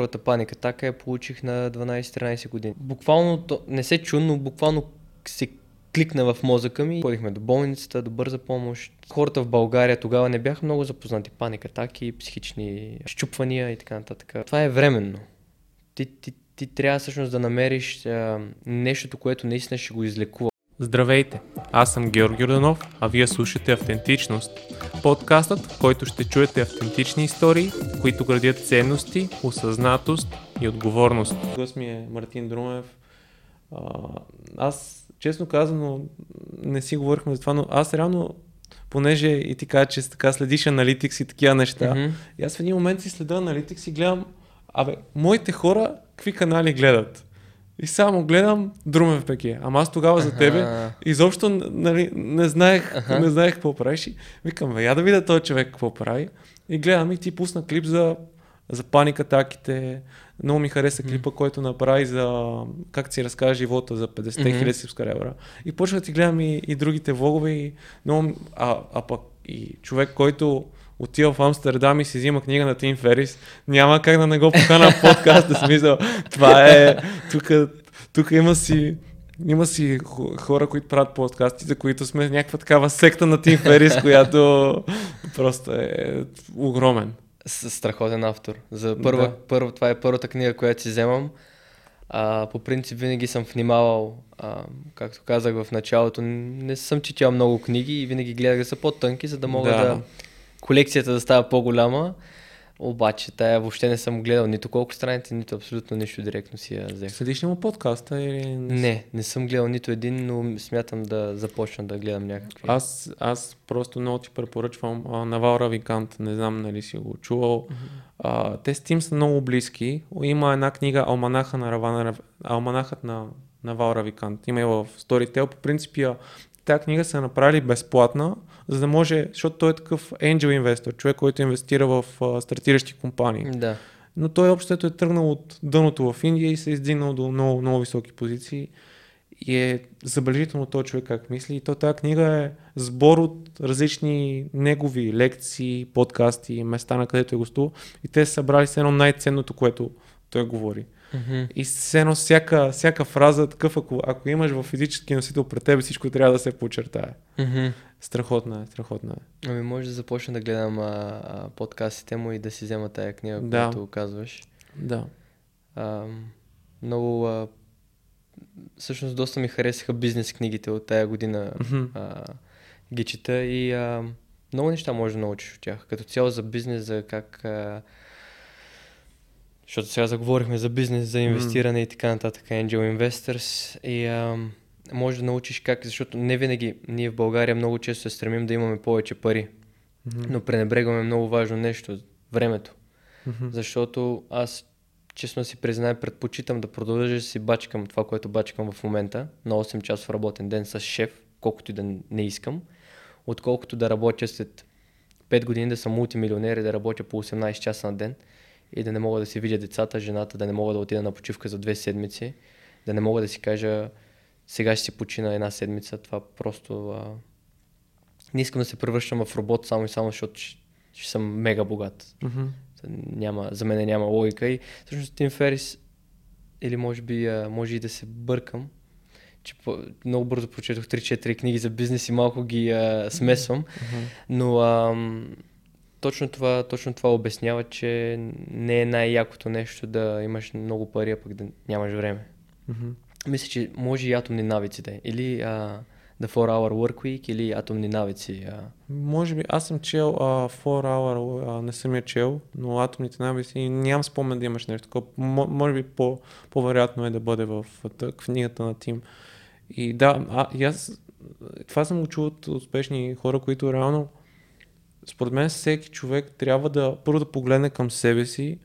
Първата паника така я получих на 12-13 години. Буквално, то, не се чу, но буквално се кликна в мозъка ми. Ходихме до болницата, до бърза помощ. Хората в България тогава не бяха много запознати. Паника, атаки, психични щупвания и така нататък. Това е временно. Ти, ти, ти трябва всъщност да намериш а, нещото, което наистина ще го излекува. Здравейте, аз съм Георги Йорданов, а вие слушате Автентичност. Подкастът, в който ще чуете автентични истории, които градят ценности, осъзнатост и отговорност. Гост ми е Мартин Друмев. Аз, честно казано, не си говорихме за това, но аз реално понеже и ти кажа, че така следиш аналитикс и такива неща. Mm-hmm. И аз в един момент си следа аналитикс и гледам, абе, моите хора какви канали гледат? И само гледам Друмев ПК. Ама аз тогава за тебе изобщо нали, не, знаех, ага. не знаех какво правиш. И викам, я да видя този човек какво прави. И гледам и ти пусна клип за, за паник атаките. Много ми хареса клипа, mm. който направи за как си разкаже живота за 50 хиляди mm-hmm. субскрайбера. И почвах да ти гледам и, и другите влогове. И много, а, а пък и човек, който отива в Амстердам и си взима книга на Тим Ферис, няма как да не го покана в подкаст, да смисъл. Това е, тук, тук има си, има си хора, които правят подкасти, за които сме някаква такава секта на Тим Ферис, която просто е огромен. Страхотен автор. За първа, да. първа, това е първата книга, която си вземам. А, по принцип винаги съм внимавал, а, както казах в началото, не съм четял много книги и винаги гледах да са по-тънки, за да мога да, да колекцията да става по-голяма. Обаче тая въобще не съм гледал нито колко страници, нито абсолютно нищо директно си я взех. Следиш ли му подкаста или... Не, не съм гледал нито един, но смятам да започна да гледам някакви. Аз, аз просто много ти препоръчвам а, Навал Равикант, не знам нали си го чувал. Mm-hmm. А, те с Тим са много близки. Има една книга Алманаха на Равана, Алманахът на Навал Равикант. Има и в Storytel. По принцип, тази книга са направили безплатна за да може, защото той е такъв angel инвестор, човек, който инвестира в а, стартиращи компании. Да. Но той общо е тръгнал от дъното в Индия и се е издигнал до много, много високи позиции. И е забележително този човек как мисли. И то тази книга е сбор от различни негови лекции, подкасти, места на където е гостувал. И те са събрали с едно най-ценното, което той говори. Mm-hmm. И все едно всяка, всяка фраза, такъв, ако, ако имаш в физически носител пред тебе, всичко трябва да се подчертае. Mm-hmm. Страхотна е, страхотна е. Ами може да започна да гледам а, а, подкастите му и да си взема тая книга, да. която казваш. Да. А, много... А, всъщност доста ми харесаха бизнес книгите от тая година. Mm-hmm. А, ги чета и а, много неща можеш да научиш от тях. Като цяло за бизнес, за как... А, защото сега заговорихме за бизнес, за инвестиране mm. и така нататък, Angel Investors. И а, може да научиш как, защото не винаги ние в България много често се стремим да имаме повече пари, mm-hmm. но пренебрегваме много важно нещо времето. Mm-hmm. Защото аз, честно си призная, предпочитам да продължа да си бачкам това, което бачкам в момента, на 8 часов работен ден с шеф, колкото и да не искам, отколкото да работя след 5 години да съм мултимилионер и да работя по 18 часа на ден и да не мога да си видя децата, жената, да не мога да отида на почивка за две седмици, да не мога да си кажа сега ще си почина една седмица, това просто... А... Не искам да се превръщам в робот само и само, защото ще, ще съм мега богат. Mm-hmm. Няма, за мен няма логика и всъщност Тим Ферис или може би а, може и да се бъркам, че по, много бързо прочетох 3-4 книги за бизнес и малко ги а, смесвам, mm-hmm. но а, точно, това, точно това обяснява, че не е най-якото нещо да имаш много пари, а пък да нямаш време. Mm-hmm. Мисля, че може и атомни навиците. Или а, The 4 Hour Work Week, или атомни навици. А... Може би, аз съм чел uh, 4 Hour, uh, не съм я чел, но атомните навици нямам спомен да имаш нещо такова. може би по, по-вероятно е да бъде в, в книгата на Тим. И да, а, и аз това съм го чул от успешни хора, които реално според мен всеки човек трябва да първо да погледне към себе си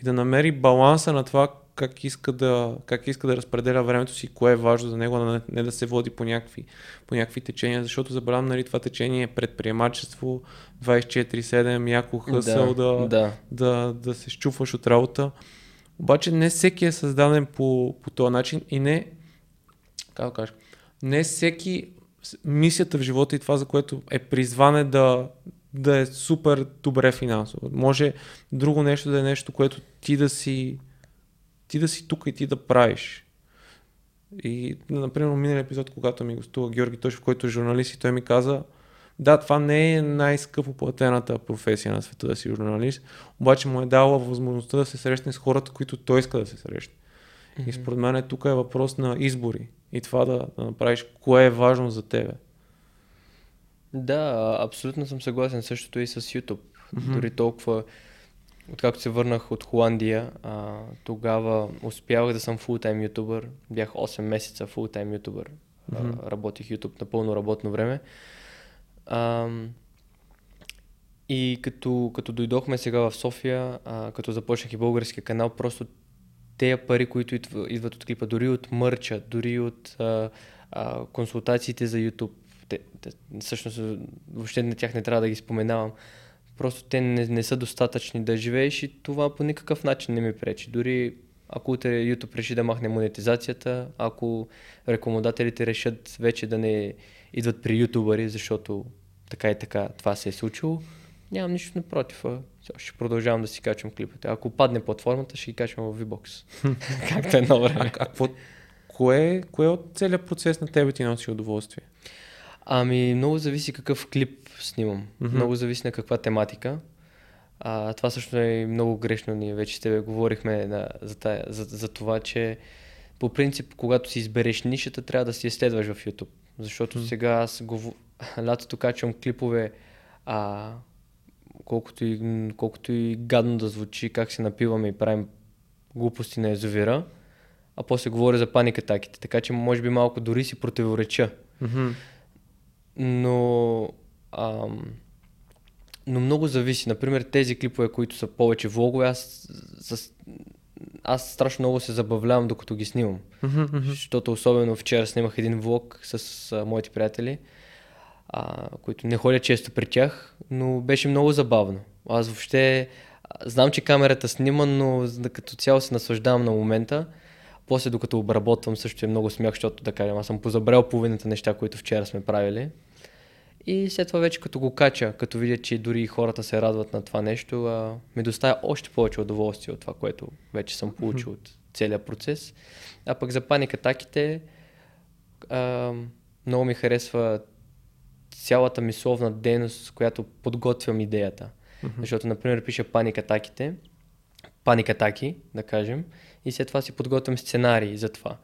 и да намери баланса на това как иска да, как иска да разпределя времето си, кое е важно за него, не, не да се води по някакви, по някакви течения, защото забравям, нали, това течение е предприемачество, 24-7, яко хъсъл да, да, да. Да, да се щупваш от работа. Обаче не всеки е създаден по, по този начин и не, как да кажа, не всеки мисията в живота и това, за което е призване да, да е супер добре финансово. Може друго нещо да е нещо, което ти да си ти да си тук и ти да правиш. И, например, миналия епизод, когато ми гостува Георги Тошев, който е журналист и той ми каза, да, това не е най-скъпо платената професия на света да си журналист, обаче му е дала възможността да се срещне с хората, които той иска да се срещне. Mm-hmm. И според мен тук е въпрос на избори и това да, да направиш кое е важно за тебе. Да, абсолютно съм съгласен същото и с YouTube. Mm-hmm. Дори толкова, откакто се върнах от Холандия, а, тогава успявах да съм фултайм ютубър. Бях 8 месеца фултайм ютубър. Mm-hmm. Работих YouTube на пълно работно време. А, и като, като дойдохме сега в София, а, като започнах и българския канал, просто тези пари, които идват от клипа, дори от мърча, дори от а, а, консултациите за YouTube, те, те, всъщност въобще на тях не трябва да ги споменавам. Просто те не, не са достатъчни да живееш и това по никакъв начин не ми пречи. Дори ако утре YouTube реши да махне монетизацията, ако рекламодателите решат вече да не идват при ютубъри, защото така и така това се е случило, нямам нищо напротив. Ще продължавам да си качвам клипите. Ако падне платформата, ще ги качвам в VBOX. Както е едно време. А, какво, кое, кое от целият процес на тебе ти носи удоволствие? Ами, много зависи какъв клип снимам. Mm-hmm. Много зависи на каква тематика. А, това също е много грешно. Ние вече с тебе говорихме на, за, тая, за, за това, че по принцип, когато си избереш нишата, трябва да си изследваш в YouTube. Защото mm-hmm. сега аз го, лятото качвам клипове, а, колкото, и, колкото и гадно да звучи, как се напиваме и правим глупости на езовира, а после говоря за паникатаките. Така че може би малко дори си противореча. Mm-hmm. Но, ам, но много зависи. Например, тези клипове, които са повече влогове, аз, с, аз страшно много се забавлявам докато ги снимам. Mm-hmm. Защото особено вчера снимах един влог с а, моите приятели, а, които не ходя често при тях, но беше много забавно. Аз въобще знам, че камерата снима, но като цяло се наслаждавам на момента. После, докато обработвам, също е много смях, защото да кажем, аз съм позабрал половината неща, които вчера сме правили. И след това вече като го кача, като видя, че дори хората се радват на това нещо, а, ми доставя още повече удоволствие от това, което вече съм получил от целият процес. А пък за паникатаките а, много ми харесва цялата мисловна дейност, която подготвям идеята. Mm-hmm. Защото, например, пиша паникатаките, паникатаки, да кажем, и след това си подготвям сценарии за това.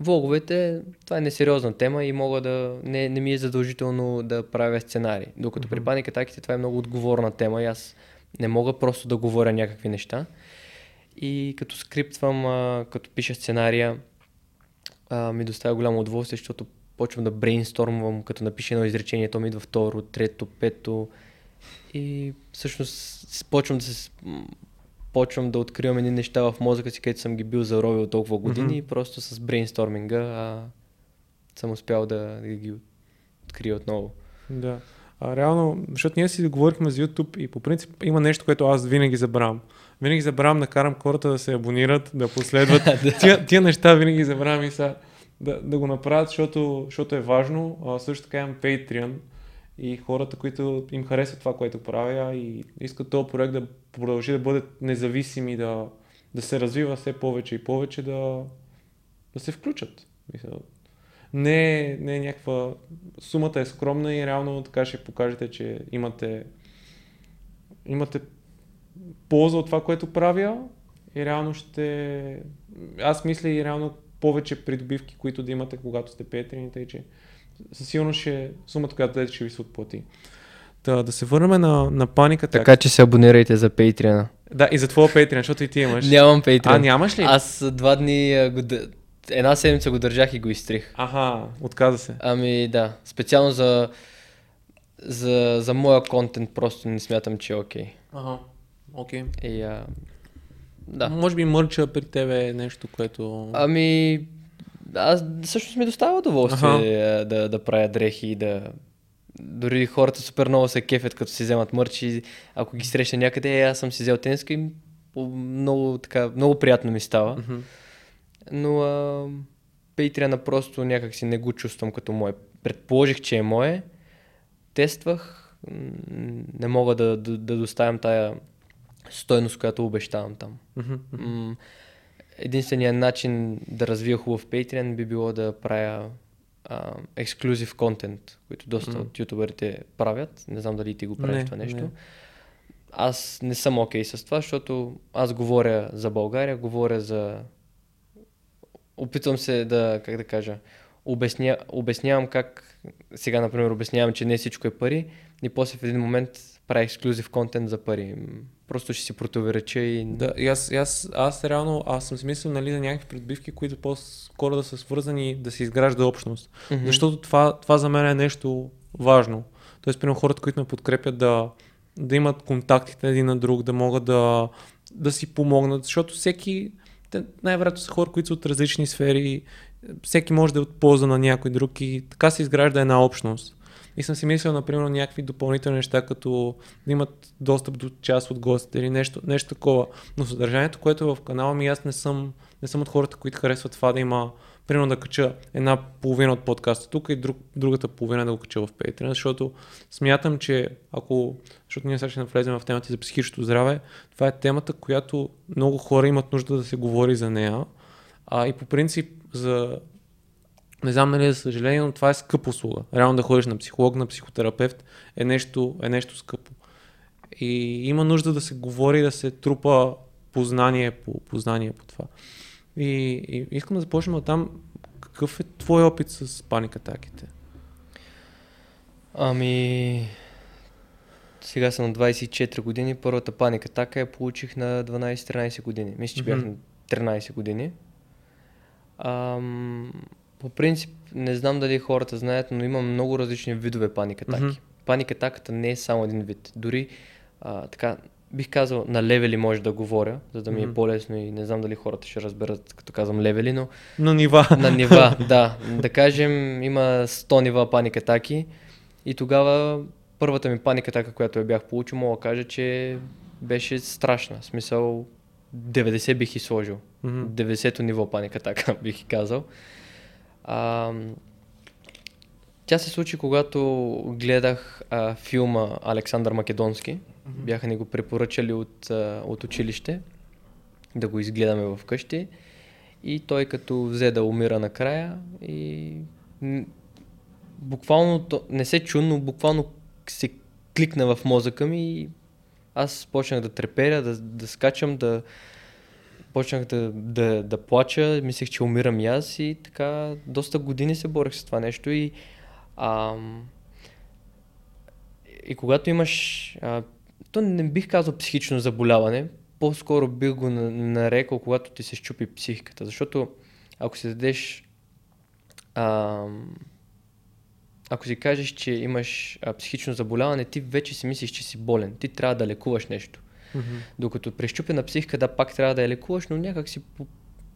Влоговете, това е несериозна тема и мога да, не, не ми е задължително да правя сценарии. Докато mm-hmm. при паникатаките това е много отговорна тема и аз не мога просто да говоря някакви неща. И като скриптвам, а, като пиша сценария, а, ми доставя голямо удоволствие, защото почвам да брейнстормвам, като напиша едно изречение, то ми идва второ, трето, пето. И всъщност почвам да се почвам да откривам едни неща в мозъка си, където съм ги бил заровил толкова години mm-hmm. и просто с брейнсторминга а, съм успял да, да ги открия отново. Да. А, реално, защото ние си говорихме за YouTube и по принцип има нещо, което аз винаги забравям. Винаги забравям да карам хората да се абонират, да последват. тия, тия неща винаги забравям и са да, да го направят, защото, защото е важно. А, също така имам Patreon и хората, които им харесват това, което правя и искат този проект да продължи да бъде независим и да, да се развива все повече и повече, да, да се включат. Мисля, не, не е някаква... Сумата е скромна и реално така ще покажете, че имате, имате полза от това, което правя и реално ще... Аз мисля и реално повече придобивки, които да имате, когато сте петрините, че със сигурност ще, сумата, която дадете, ще ви се отплати. Да, да се върнем на, на паниката. Така че се абонирайте за Patreon. Да, и за твоя Patreon, защото и ти имаш. Нямам Patreon. А, нямаш ли? Аз два дни, го, една седмица го държах и го изтрих. Аха, отказа се. Ами да, специално за, за, за моя контент просто не смятам, че е окей. Okay. Ага, окей. Okay. И, а, да. Може би мърча при тебе е нещо, което... Ами, аз всъщност ми доставя удоволствие ага. да, да правя дрехи и да... Дори хората супер много се кефят, като си вземат мърчи. Ако ги срещна някъде, е, аз съм си взел тенска и много, така, много приятно ми става. Но а, Patreon просто някак си не го чувствам като мое. Предположих, че е мое. Тествах не мога да, да, да доставям тая стойност, която обещавам там. М, Единственият начин да развия хубав Patreon би било да правя ексклюзив контент, който доста М. от ютуберите правят. Не знам дали ти го правиш Не, това нещо. не. Аз не съм окей с това, защото аз говоря за България, говоря за... Опитвам се да, как да кажа, обясня, обяснявам как... Сега, например, обяснявам, че не всичко е пари и после в един момент правя ексклюзив контент за пари. Просто ще си противореча и... Да, и аз, и аз, аз реално, аз съм си мислил нали, за някакви придобивки, които по-скоро да са свързани да се изгражда общност. Мгм. Защото това, това за мен е нещо важно. Тоест, примерно хората, които ме подкрепят да, да имат контактите един на друг, да могат да, да си помогнат, защото всеки, най-вероятно са хора, които са от различни сфери, всеки може да е от полза на някой друг и така се изгражда една общност. И съм си мислил, например, някакви допълнителни неща, като да имат достъп до част от гостите или нещо, нещо такова. Но съдържанието, което е в канала ми, аз не съм, не съм от хората, които харесват това да има, примерно да кача една половина от подкаста тук и друг, другата половина да го кача в Patreon, защото смятам, че ако, защото ние сега ще навлезем в темата за психичното здраве, това е темата, която много хора имат нужда да се говори за нея. А и по принцип за не знам нали за съжаление, но това е скъпа услуга. Реално да ходиш на психолог, на психотерапевт е нещо, е нещо скъпо. И има нужда да се говори, да се трупа познание по, познание по това. И, и искам да започнем от там. Какъв е твой опит с паникатаките? Ами... Сега съм на 24 години. Първата паника атака я получих на 12-13 години. Мисля, че бях на 13 години. Ам, по принцип, не знам дали хората знаят, но има много различни видове паник атаки. Мгм. Паник атаката не е само един вид. Дори а, така, бих казал, на левели може да говоря, за да ми Мгм. е по-лесно и не знам дали хората ще разберат, като казвам левели, но На нива. на нива, да. Да кажем, има 100 нива паник атаки и тогава първата ми паник атака, която я бях получил, мога да кажа, че беше страшна. В смисъл 90 бих и сложил. Мгм. 90-то ниво паник атака, бих и казал. А, тя се случи, когато гледах а, филма Александър Македонски. Бяха ни го препоръчали от, а, от училище да го изгледаме в къщи. И той като взе да умира накрая и буквално, не се чу, но буквално се кликна в мозъка ми и аз почнах да треперя, да, да скачам, да почнах да, да, да плача, мислех, че умирам и аз и така доста години се борех с това нещо и ам, и когато имаш, а, то не бих казал психично заболяване, по-скоро бих го на- нарекал, когато ти се щупи психиката, защото ако си дадеш, ам, ако си кажеш, че имаш а, психично заболяване, ти вече си мислиш, че си болен, ти трябва да лекуваш нещо. Мгм. Докато прещупена психика, да, пак трябва да я лекуваш, но някак си по-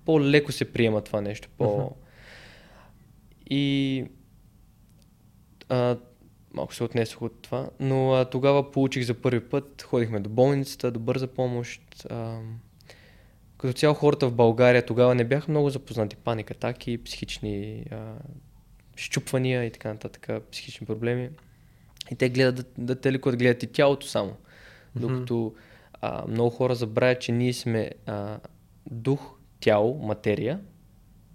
по-леко се приема това нещо. По... Мгм. И а, малко се отнесох от това, но а, тогава получих за първи път, ходихме до болницата, до бърза помощ. А, като цяло хората в България тогава не бяха много запознати. Паник атаки, психични а, щупвания и така нататък, психични проблеми. И те гледат да, да те лекуват, гледат и тялото само. Докато а, много хора забравят, че ние сме а, дух, тяло, материя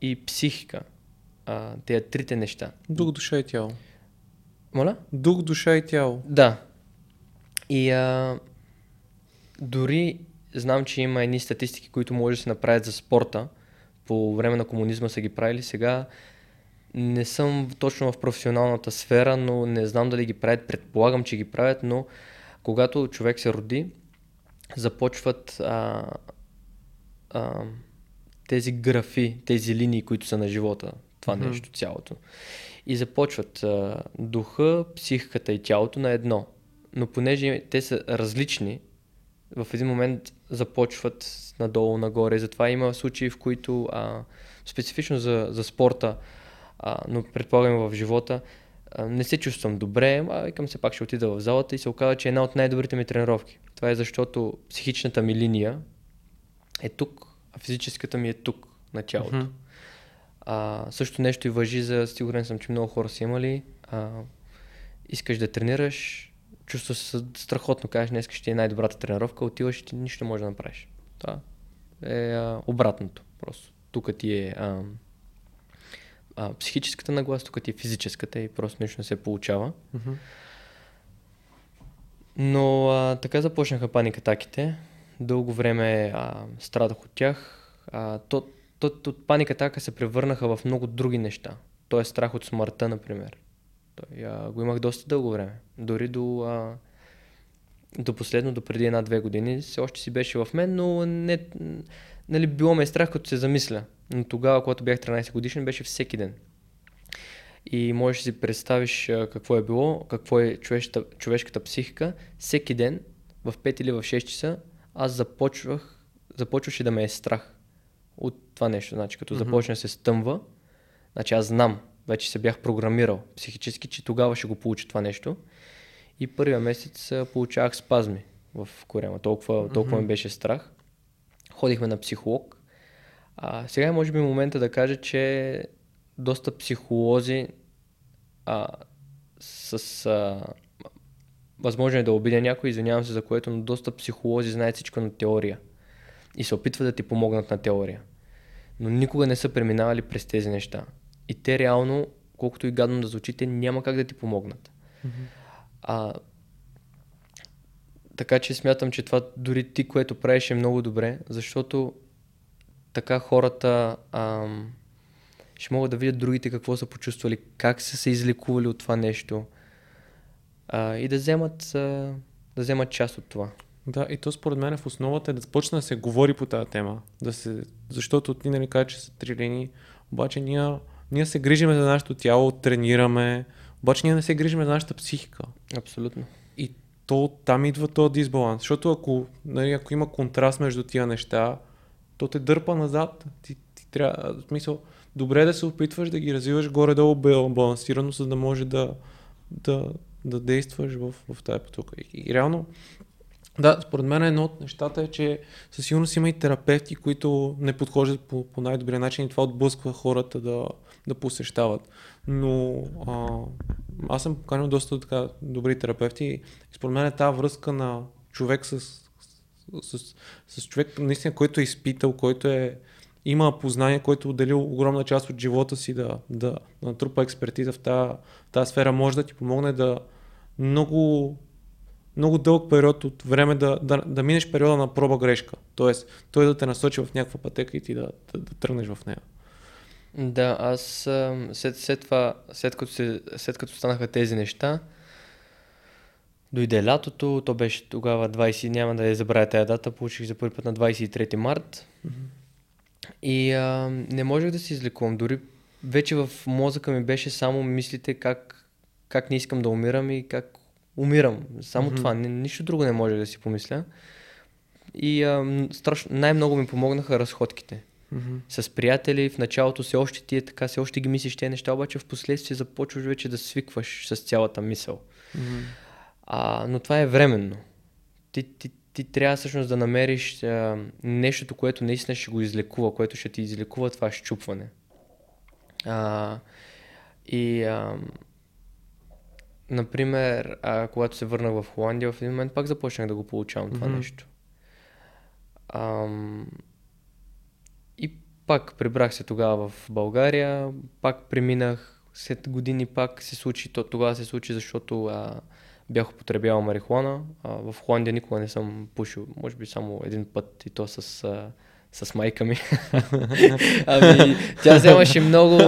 и психика. А, тези трите неща. Дух, душа и тяло. Моля? Дух, душа и тяло. Да. И а, дори знам, че има едни статистики, които може да се направят за спорта. По време на комунизма са ги правили. Сега не съм точно в професионалната сфера, но не знам дали ги правят. Предполагам, че ги правят, но когато човек се роди, започват а, а, тези графи, тези линии, които са на живота, това Мгм. нещо, цялото. И започват а, духа, психиката и тялото на едно. Но понеже те са различни, в един момент започват надолу, нагоре. Затова има случаи, в които а, специфично за, за спорта, а, но предполагам в живота, не се чувствам добре, а викам се пак ще отида в залата и се оказа, че е една от най-добрите ми тренировки. Това е защото психичната ми линия е тук, а физическата ми е тук, на тялото. Мгм. А, също нещо и въжи за, сигурен съм, че много хора са имали. А, искаш да тренираш, чувства се страхотно, кажеш, днес ще е най-добрата тренировка, отиваш и ти нищо не можеш да направиш. Това е а, обратното. Просто тук ти е а, а, психическата нагласа, тук ти е физическата и просто нищо не се получава. Но а, така започнаха паникатаките. Дълго време а, страдах от тях. А, то, то, от паникатака се превърнаха в много други неща. Той е страх от смъртта, например. Той, а, го имах доста дълго време. Дори до, а, до последно, до преди една-две години, все още си беше в мен, но не, нали, било ме е страх, като се замисля. Но тогава, когато бях 13 годишен, беше всеки ден. И можеш да си представиш какво е било, какво е човешката, човешката психика. Всеки ден, в 5 или в 6 часа, аз започвах, започваше да ме е страх от това нещо. Значи, като започне да се стъмва, значи аз знам, вече се бях програмирал психически, че тогава ще го получа това нещо. И първия месец получавах спазми в корема. Толкова, толкова Мгм. ме беше страх. Ходихме на психолог. А, сега е може би момента да кажа, че доста психолози а, с... А, възможно е да обидя някой, извинявам се за което, но доста психолози знаят всичко на теория. И се опитват да ти помогнат на теория. Но никога не са преминавали през тези неща. И те реално, колкото и гадно да звучи, те няма как да ти помогнат. А, така че смятам, че това дори ти, което правиш е много добре, защото така хората ам, ще могат да видят другите какво са почувствали, как са се излекували от това нещо а, и да вземат, а, да вземат част от това. Да, и то според мен в основата е да започне да се говори по тази тема. Да се, защото ти нали кажа, че са три линии, обаче ние, ние се грижиме за нашето тяло, тренираме, обаче ние не се грижиме за нашата психика. Абсолютно. То там идва този дисбаланс. Защото ако, нали, ако има контраст между тия неща, то те дърпа назад. Ти, ти трябва, в смисъл, добре е да се опитваш да ги развиваш горе-долу бал- балансирано, за да може да, да, да действаш в, в тази потока. И, и реално, да, според мен едно от нещата е, че със сигурност има и терапевти, които не подхождат по, по най-добрия начин и това отблъсква хората да, да посещават. Но а, аз съм поканил доста така добри терапевти и според мен е тази връзка на човек с, с, с, с човек, наистина, който е изпитал, който е има познание, който е отделил огромна част от живота си да, да натрупа експертиза в тази, тази сфера, може да ти помогне да много много дълъг период от време да, да, да минеш периода на проба грешка. Тоест, той да те насочи в някаква пътека и ти да, да, да тръгнеш в нея. Да, аз след, след това, след като, се, след като станаха тези неща, дойде лятото, то беше тогава 20, няма да я забравя тази дата, получих за първи път на 23 март. И а, не можех да се излекувам. Дори вече в мозъка ми беше само мислите как, как не искам да умирам и как умирам. Само Мгм. това. Ни, нищо друго не можех да си помисля. И а, страшно, най-много ми помогнаха разходките с приятели. В началото все още ти е така, все още ги мислиш тези неща, обаче в последствие започваш вече да свикваш с цялата мисъл. А, но това е временно. Ти, ти, ти трябва всъщност да намериш а, нещото, което наистина ще го излекува, което ще ти излекува това щупване. А, и, а, например, а, когато се върнах в Холандия, в един момент пак започнах да го получавам това Мгм. нещо. Ам, пак прибрах се тогава в България, пак преминах, след години пак се случи, то тогава се случи, защото а, бях употребявал марихуана. А, в Холандия никога не съм пушил, може би само един път и то с, а, с майка ми. ами, тя вземаше много,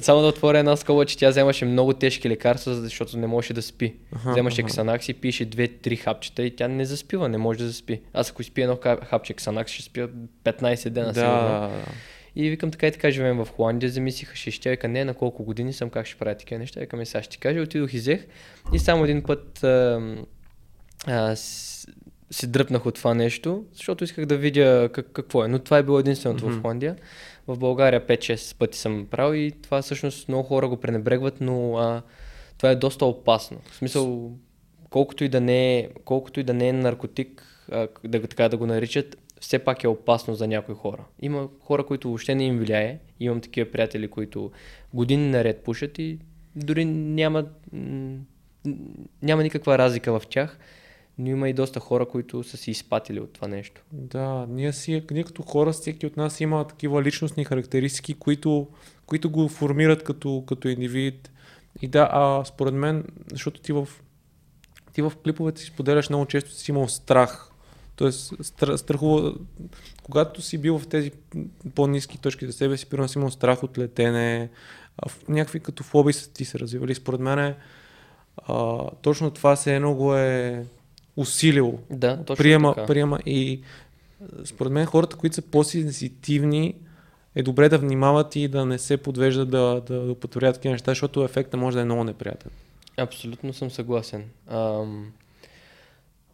само да отворя една скоба, че тя вземаше много тежки лекарства, защото не можеше да спи. Аха, Вземаше аха. ксанакс и пише две-три хапчета и тя не заспива, не може да заспи. Аз ако изпия едно ха- хапче ксанакс, ще спя 15 дена сигурно. Да, И викам така и така живеем в Холандия, замислиха ще ще вика не на колко години съм, как ще правя такива неща, викам и сега ще ти кажа, отидох и взех и само един път а, а, с, се дръпнах от това нещо, защото исках да видя как, какво е, но това е било единственото Мгм. в Холандия. В България 5-6 пъти съм правил и това всъщност много хора го пренебрегват, но а, това е доста опасно. В смисъл, колкото и да не е, колкото и да не е наркотик, а, да, така да го наричат, все пак е опасно за някои хора. Има хора, които въобще не им влияе. Имам такива приятели, които години наред пушат и дори няма, няма никаква разлика в тях, но има и доста хора, които са си изпатили от това нещо. Да, ние, си, ние като хора, всеки от нас има такива личностни характеристики, които, които го формират като, като индивид. И да, а според мен, защото ти в, ти в клиповете си споделяш много често си имал страх. Тоест, стра, страхува, когато си бил в тези по-низки точки за себе си, примерно си имал страх от летене, в някакви като фоби са ти се развивали. Според мен а, точно това се едно го е усилило. Да, точно приема, така. приема и според мен хората, които са по-сенситивни, е добре да внимават и да не се подвеждат да, да, да потворят такива неща, защото ефекта може да е много неприятен. Абсолютно съм съгласен. Ам,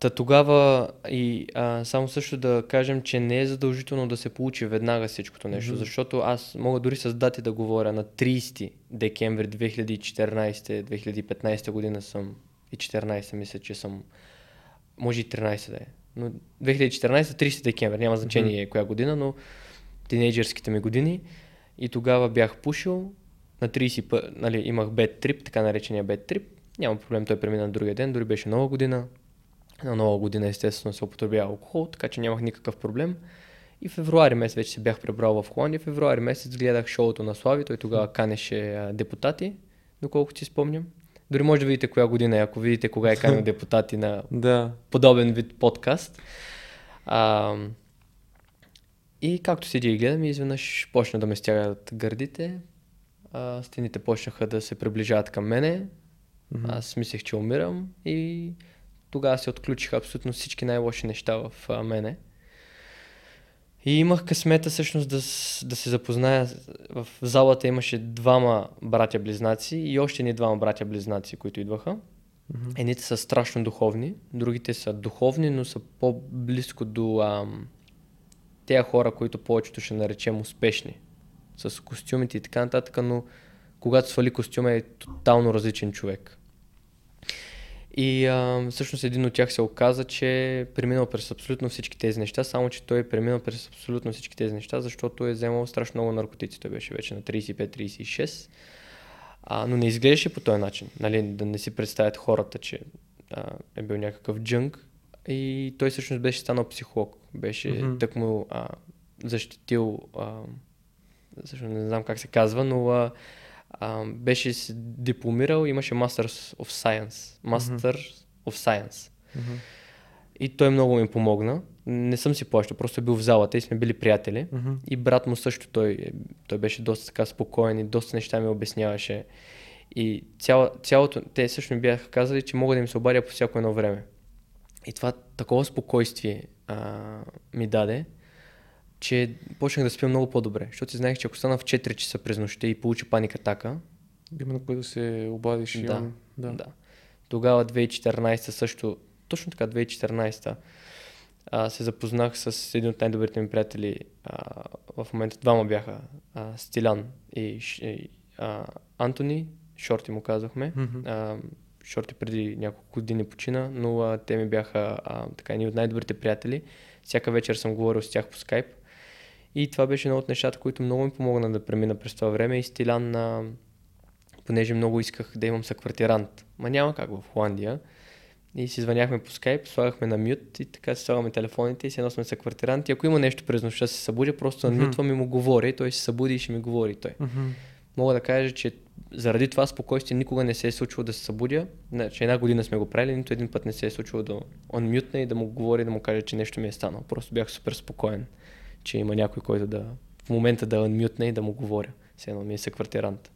та тогава и а, само също да кажем, че не е задължително да се получи веднага всичкото нещо, Мгм. защото аз мога дори с дати да говоря на 30 декември 2014-2015 година съм и 14 мисля, че съм, може и 13 да е, но 2014 30 декември, няма значение коя година, но тинейджърските ми години и тогава бях пушил, на 30 пъ- нали, имах бед трип, така наречения бед трип, няма проблем, той премина на другия ден, дори беше нова година. На нова година естествено се употребява алкохол, така че нямах никакъв проблем. И февруари месец вече се бях пребрал в Холандия. Февруари месец гледах шоуто на Слави, той тогава канеше а, депутати, доколкото си спомням. Дори може да видите коя година е, ако видите кога е канил депутати на Да. подобен вид подкаст. А, и както седи и гледам, изведнъж почна да ме стягат гърдите. А, стените почнаха да се приближават към мене. Мгм. Аз мислех, че умирам и тогава се отключиха абсолютно всички най-лоши неща в а, мене. И имах късмета всъщност да, да се запозная. В залата имаше двама братя-близнаци и още ни двама братя-близнаци, които идваха. Мгм. Едните са страшно духовни, другите са духовни, но са по-близко до ам, тези хора, които повечето ще наречем успешни. С костюмите и така нататък, но когато свали костюма е тотално различен човек. И а, всъщност един от тях се оказа, че е преминал през абсолютно всички тези неща, само че той е преминал през абсолютно всички тези неща, защото е вземал страшно много наркотици. Той беше вече на 35-36. А, но не изглеждаше по този начин. Нали, да не си представят хората, че а, е бил някакъв джънк. И той всъщност беше станал психолог. Беше mm-hmm. тък му а, защитил, а, също не знам как се казва, но а, а, беше се дипломирал, имаше Masters of Science. Master of Science. Мгм. И той много ми помогна. Не съм си плащал, просто е бил в залата и сме били приятели. Мгм. И брат му също, той, той беше доста така спокоен и доста неща ми обясняваше. И цяло, цялото, те също ми бяха казали, че мога да им се обадя по всяко едно време. И това такова спокойствие а, ми даде, че почнах да спя много по-добре. Защото си знаех, че ако стана в 4 часа през нощта и получи паник атака, Именно кой да се обадиш. и Да, он- да. да. Тогава 2014 също, точно така 2014 а, се запознах с един от най-добрите ми приятели. А, в момента двама бяха. А, Стилян и, и а, Антони. Шорти му казахме. Мгм. А, Шорти преди няколко години почина, но а, те ми бяха а, така едни от най-добрите приятели. Всяка вечер съм говорил с тях по скайп. И това беше едно от нещата, които много ми помогна да премина през това време. И Стилян, а, понеже много исках да имам съквартирант. Ма няма как в Холандия. И си звъняхме по скайп, слагахме на мют и така си слагаме телефоните и си едно сме съквартиранти. Ако има нещо през нощта се събудя, просто намютвам и му говоря и той се събуди и ще ми говори той. Мгм. Мога да кажа, че заради това спокойствие никога не се е случило да се събудя. Значи една година сме го правили, нито един път не се е случило да он мютне и да му говори, да му каже, че нещо ми е станало. Просто бях супер спокоен, че има някой, който да в момента да мютне и да му говоря. Все едно ми е съквартирант.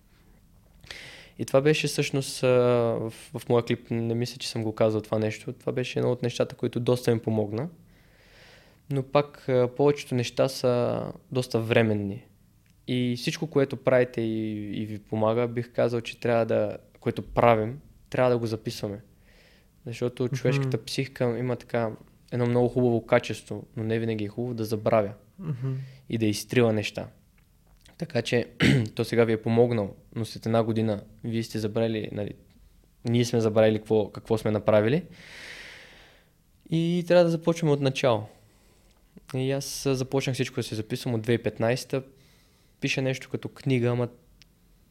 И това беше всъщност в, в моя клип, не мисля, че съм го казал това нещо. Това беше едно от нещата, които доста ми помогна. Но пак повечето неща са доста временни. И всичко, което правите и, и ви помага, бих казал, че трябва да, което правим, трябва да го записваме. Защото човешката психика има така едно много хубаво качество, но не винаги е хубаво да забравя Мгм. и да изтрива неща. Така че то сега ви е помогнал, но след една година вие сте забрали, нали, ние сме забравили какво, какво сме направили и трябва да започваме от начало. И аз започнах всичко да се записвам от 2015-та. Пиша нещо като книга, ама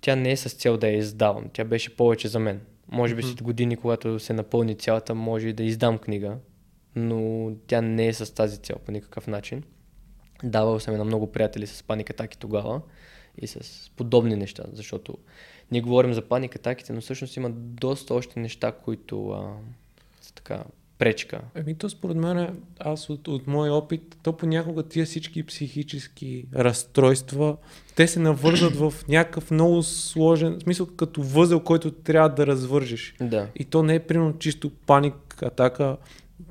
тя не е с цел да я издавам. Тя беше повече за мен. Може би след години, когато се напълни цялата, може и да издам книга, но тя не е с тази цел по никакъв начин. Давал съм и на много приятели с паникатаки тогава и с подобни неща, защото ние говорим за паникатаките, но всъщност има доста още неща, които а, са така пречка. Еми то според мен, аз от, от мой опит, то понякога тия всички психически разстройства, те се навързват в някакъв много сложен, в смисъл като възел, който трябва да развържеш. Да. И то не е примерно чисто паник, атака.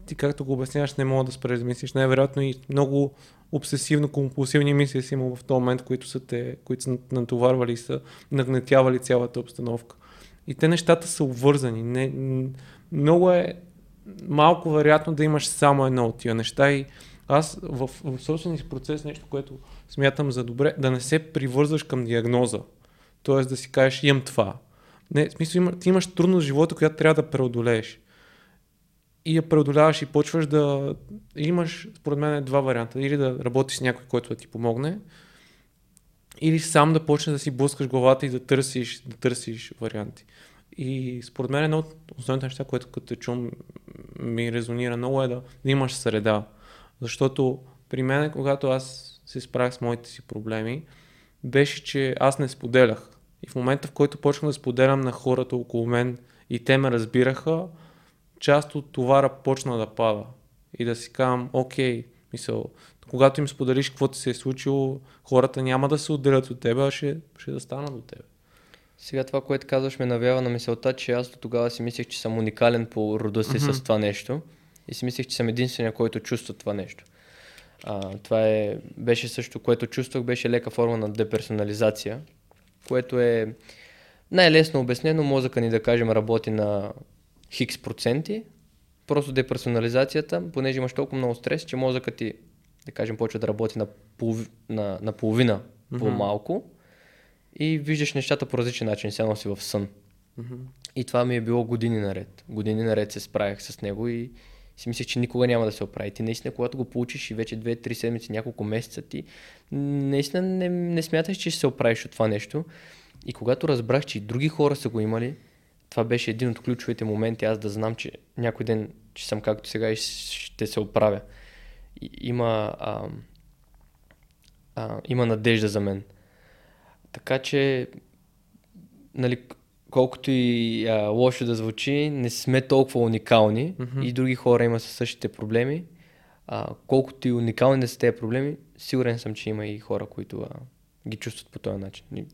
Ти както го обясняваш, не мога да спреш да мислиш. Най-вероятно и много обсесивно-компулсивни мисли си имал в този момент, които са те, които са натоварвали и са нагнетявали цялата обстановка. И те нещата са обвързани. Не, много е малко вероятно да имаш само едно от тия неща и аз в, в собствения си процес нещо, което смятам за добре, да не се привързваш към диагноза. Тоест да си кажеш имам това. Не, в смисъл, ти имаш трудност в живота, която трябва да преодолееш. И я преодоляваш и почваш да имаш, според мен, два варианта. Или да работиш с някой, който да ти помогне, или сам да почнеш да си блъскаш главата и да търсиш, да търсиш варианти. И според мен едно от основните неща, което като те чум ми резонира много е да, да имаш среда. Защото при мен, когато аз се справях с моите си проблеми, беше, че аз не споделях. И в момента, в който почнах да споделям на хората около мен и те ме разбираха, част от товара почна да пада. И да си казвам, окей, мисъл, когато им споделиш какво ти се е случило, хората няма да се отделят от теб, а ще, ще да станат от теб. Сега това, което казваш, ме навява на мисълта, че аз до тогава си мислех, че съм уникален по рода си mm-hmm. с това нещо и си мислех, че съм единствения, който чувства това нещо. А, това е, беше също, което чувствах, беше лека форма на деперсонализация, което е най-лесно обяснено. Мозъка ни, да кажем, работи на хикс проценти. Просто деперсонализацията, понеже имаш толкова много стрес, че мозъкът ти, да кажем, почва да работи на, полов... на, на половина mm-hmm. по-малко и виждаш нещата по различен начин, се носи в сън. Mm-hmm. И това ми е било години наред. Години наред се справях с него и си мислех, че никога няма да се оправи. Ти наистина, когато го получиш и вече 2-3 седмици, няколко месеца, ти наистина не, не смяташ, че ще се оправиш от това нещо. И когато разбрах, че и други хора са го имали, това беше един от ключовите моменти, аз да знам, че някой ден, че съм както сега и ще се оправя. И, има, а, а, има надежда за мен. Така че, нали, колкото и а, лошо да звучи, не сме толкова уникални mm-hmm. и други хора имат със същите проблеми. А, колкото и уникални да са тези проблеми, сигурен съм, че има и хора, които а, ги чувстват по този начин. И,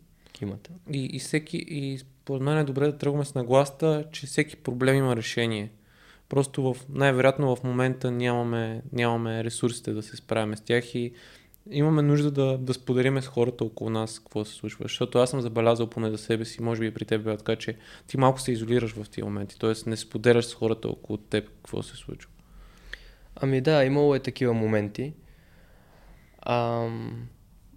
имат. И, и, всеки, и според мен е добре да тръгваме с нагласта, че всеки проблем има решение. Просто в, най-вероятно в момента нямаме, нямаме ресурсите да се справяме с тях и имаме нужда да, да споделиме с хората около нас какво се случва. Защото аз съм забелязал поне за себе си, може би и при теб бе така, че ти малко се изолираш в тези моменти, т.е. не споделяш с хората около теб какво се случва. Ами да, имало е такива моменти. Ам...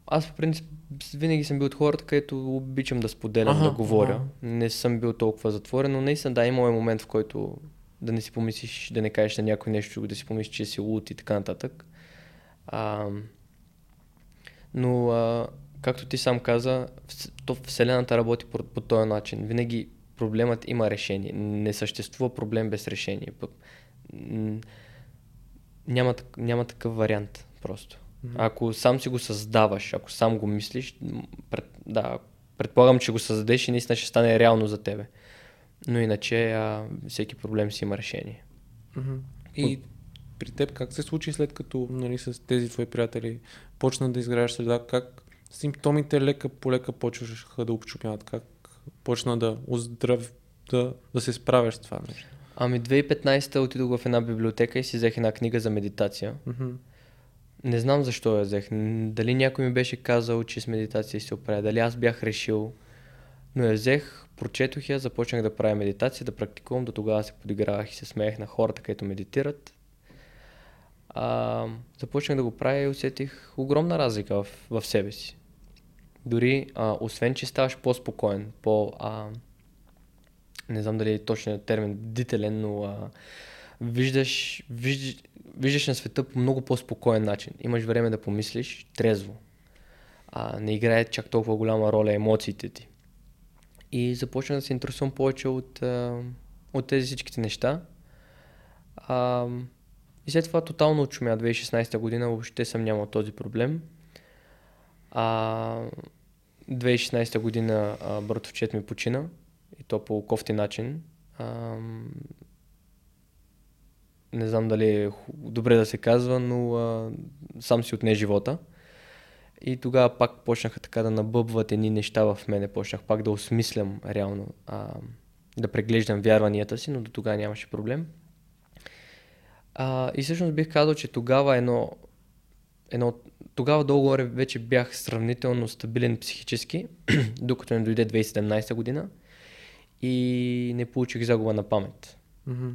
Аз по принцип винаги съм бил от хората, където обичам да споделям, ага, да говоря. Ага. Не съм бил толкова затворен, но наистина да, имало е момент, в който да не си помислиш, да не кажеш на някой нещо, да си помислиш, че си лут и така нататък. Ам... Но, а, както ти сам каза, то Вселената работи по, по този начин. Винаги проблемът има решение. Не съществува проблем без решение. Няма, няма такъв вариант просто. Ако сам си го създаваш, ако сам го мислиш, пред, да, предполагам, че го създадеш и наистина ще стане реално за тебе. Но иначе а, всеки проблем си има решение. И при теб как се случи след като нали, с тези твои приятели почна да изграждаш среда, как симптомите лека по лека почваха да общупяват, как почна да оздрав, да, да се справяш с това нещо? Ами 2015 отидох в една библиотека и си взех една книга за медитация. Mm-hmm. Не знам защо я взех. Дали някой ми беше казал, че с медитация се оправя, дали аз бях решил. Но я взех, прочетох я, започнах да правя медитация, да практикувам. До тогава се подигравах и се смеех на хората, където медитират а, започнах да го правя и усетих огромна разлика в, в себе си. Дори, а, освен, че ставаш по-спокоен, по... А, не знам дали е точният термин, бдителен, но а, виждаш, виждаш, виждаш на света по много по-спокоен начин. Имаш време да помислиш трезво. А, не играе чак толкова голяма роля емоциите ти. И започнах да се интересувам повече от, от тези всичките неща. А, и след това тотално отшумя 2016 година, въобще съм нямал този проблем. А, 2016 година братовчет ми почина и то по кофти начин. А, не знам дали е добре да се казва, но а, сам си отне живота. И тогава пак почнаха така да набъбват едни неща в мене, почнах пак да осмислям реално, а, да преглеждам вярванията си, но до тогава нямаше проблем. А, и всъщност бих казал, че тогава едно, едно тогава долу вече бях сравнително стабилен психически, докато не дойде 2017 година и не получих загуба на памет. Mm-hmm.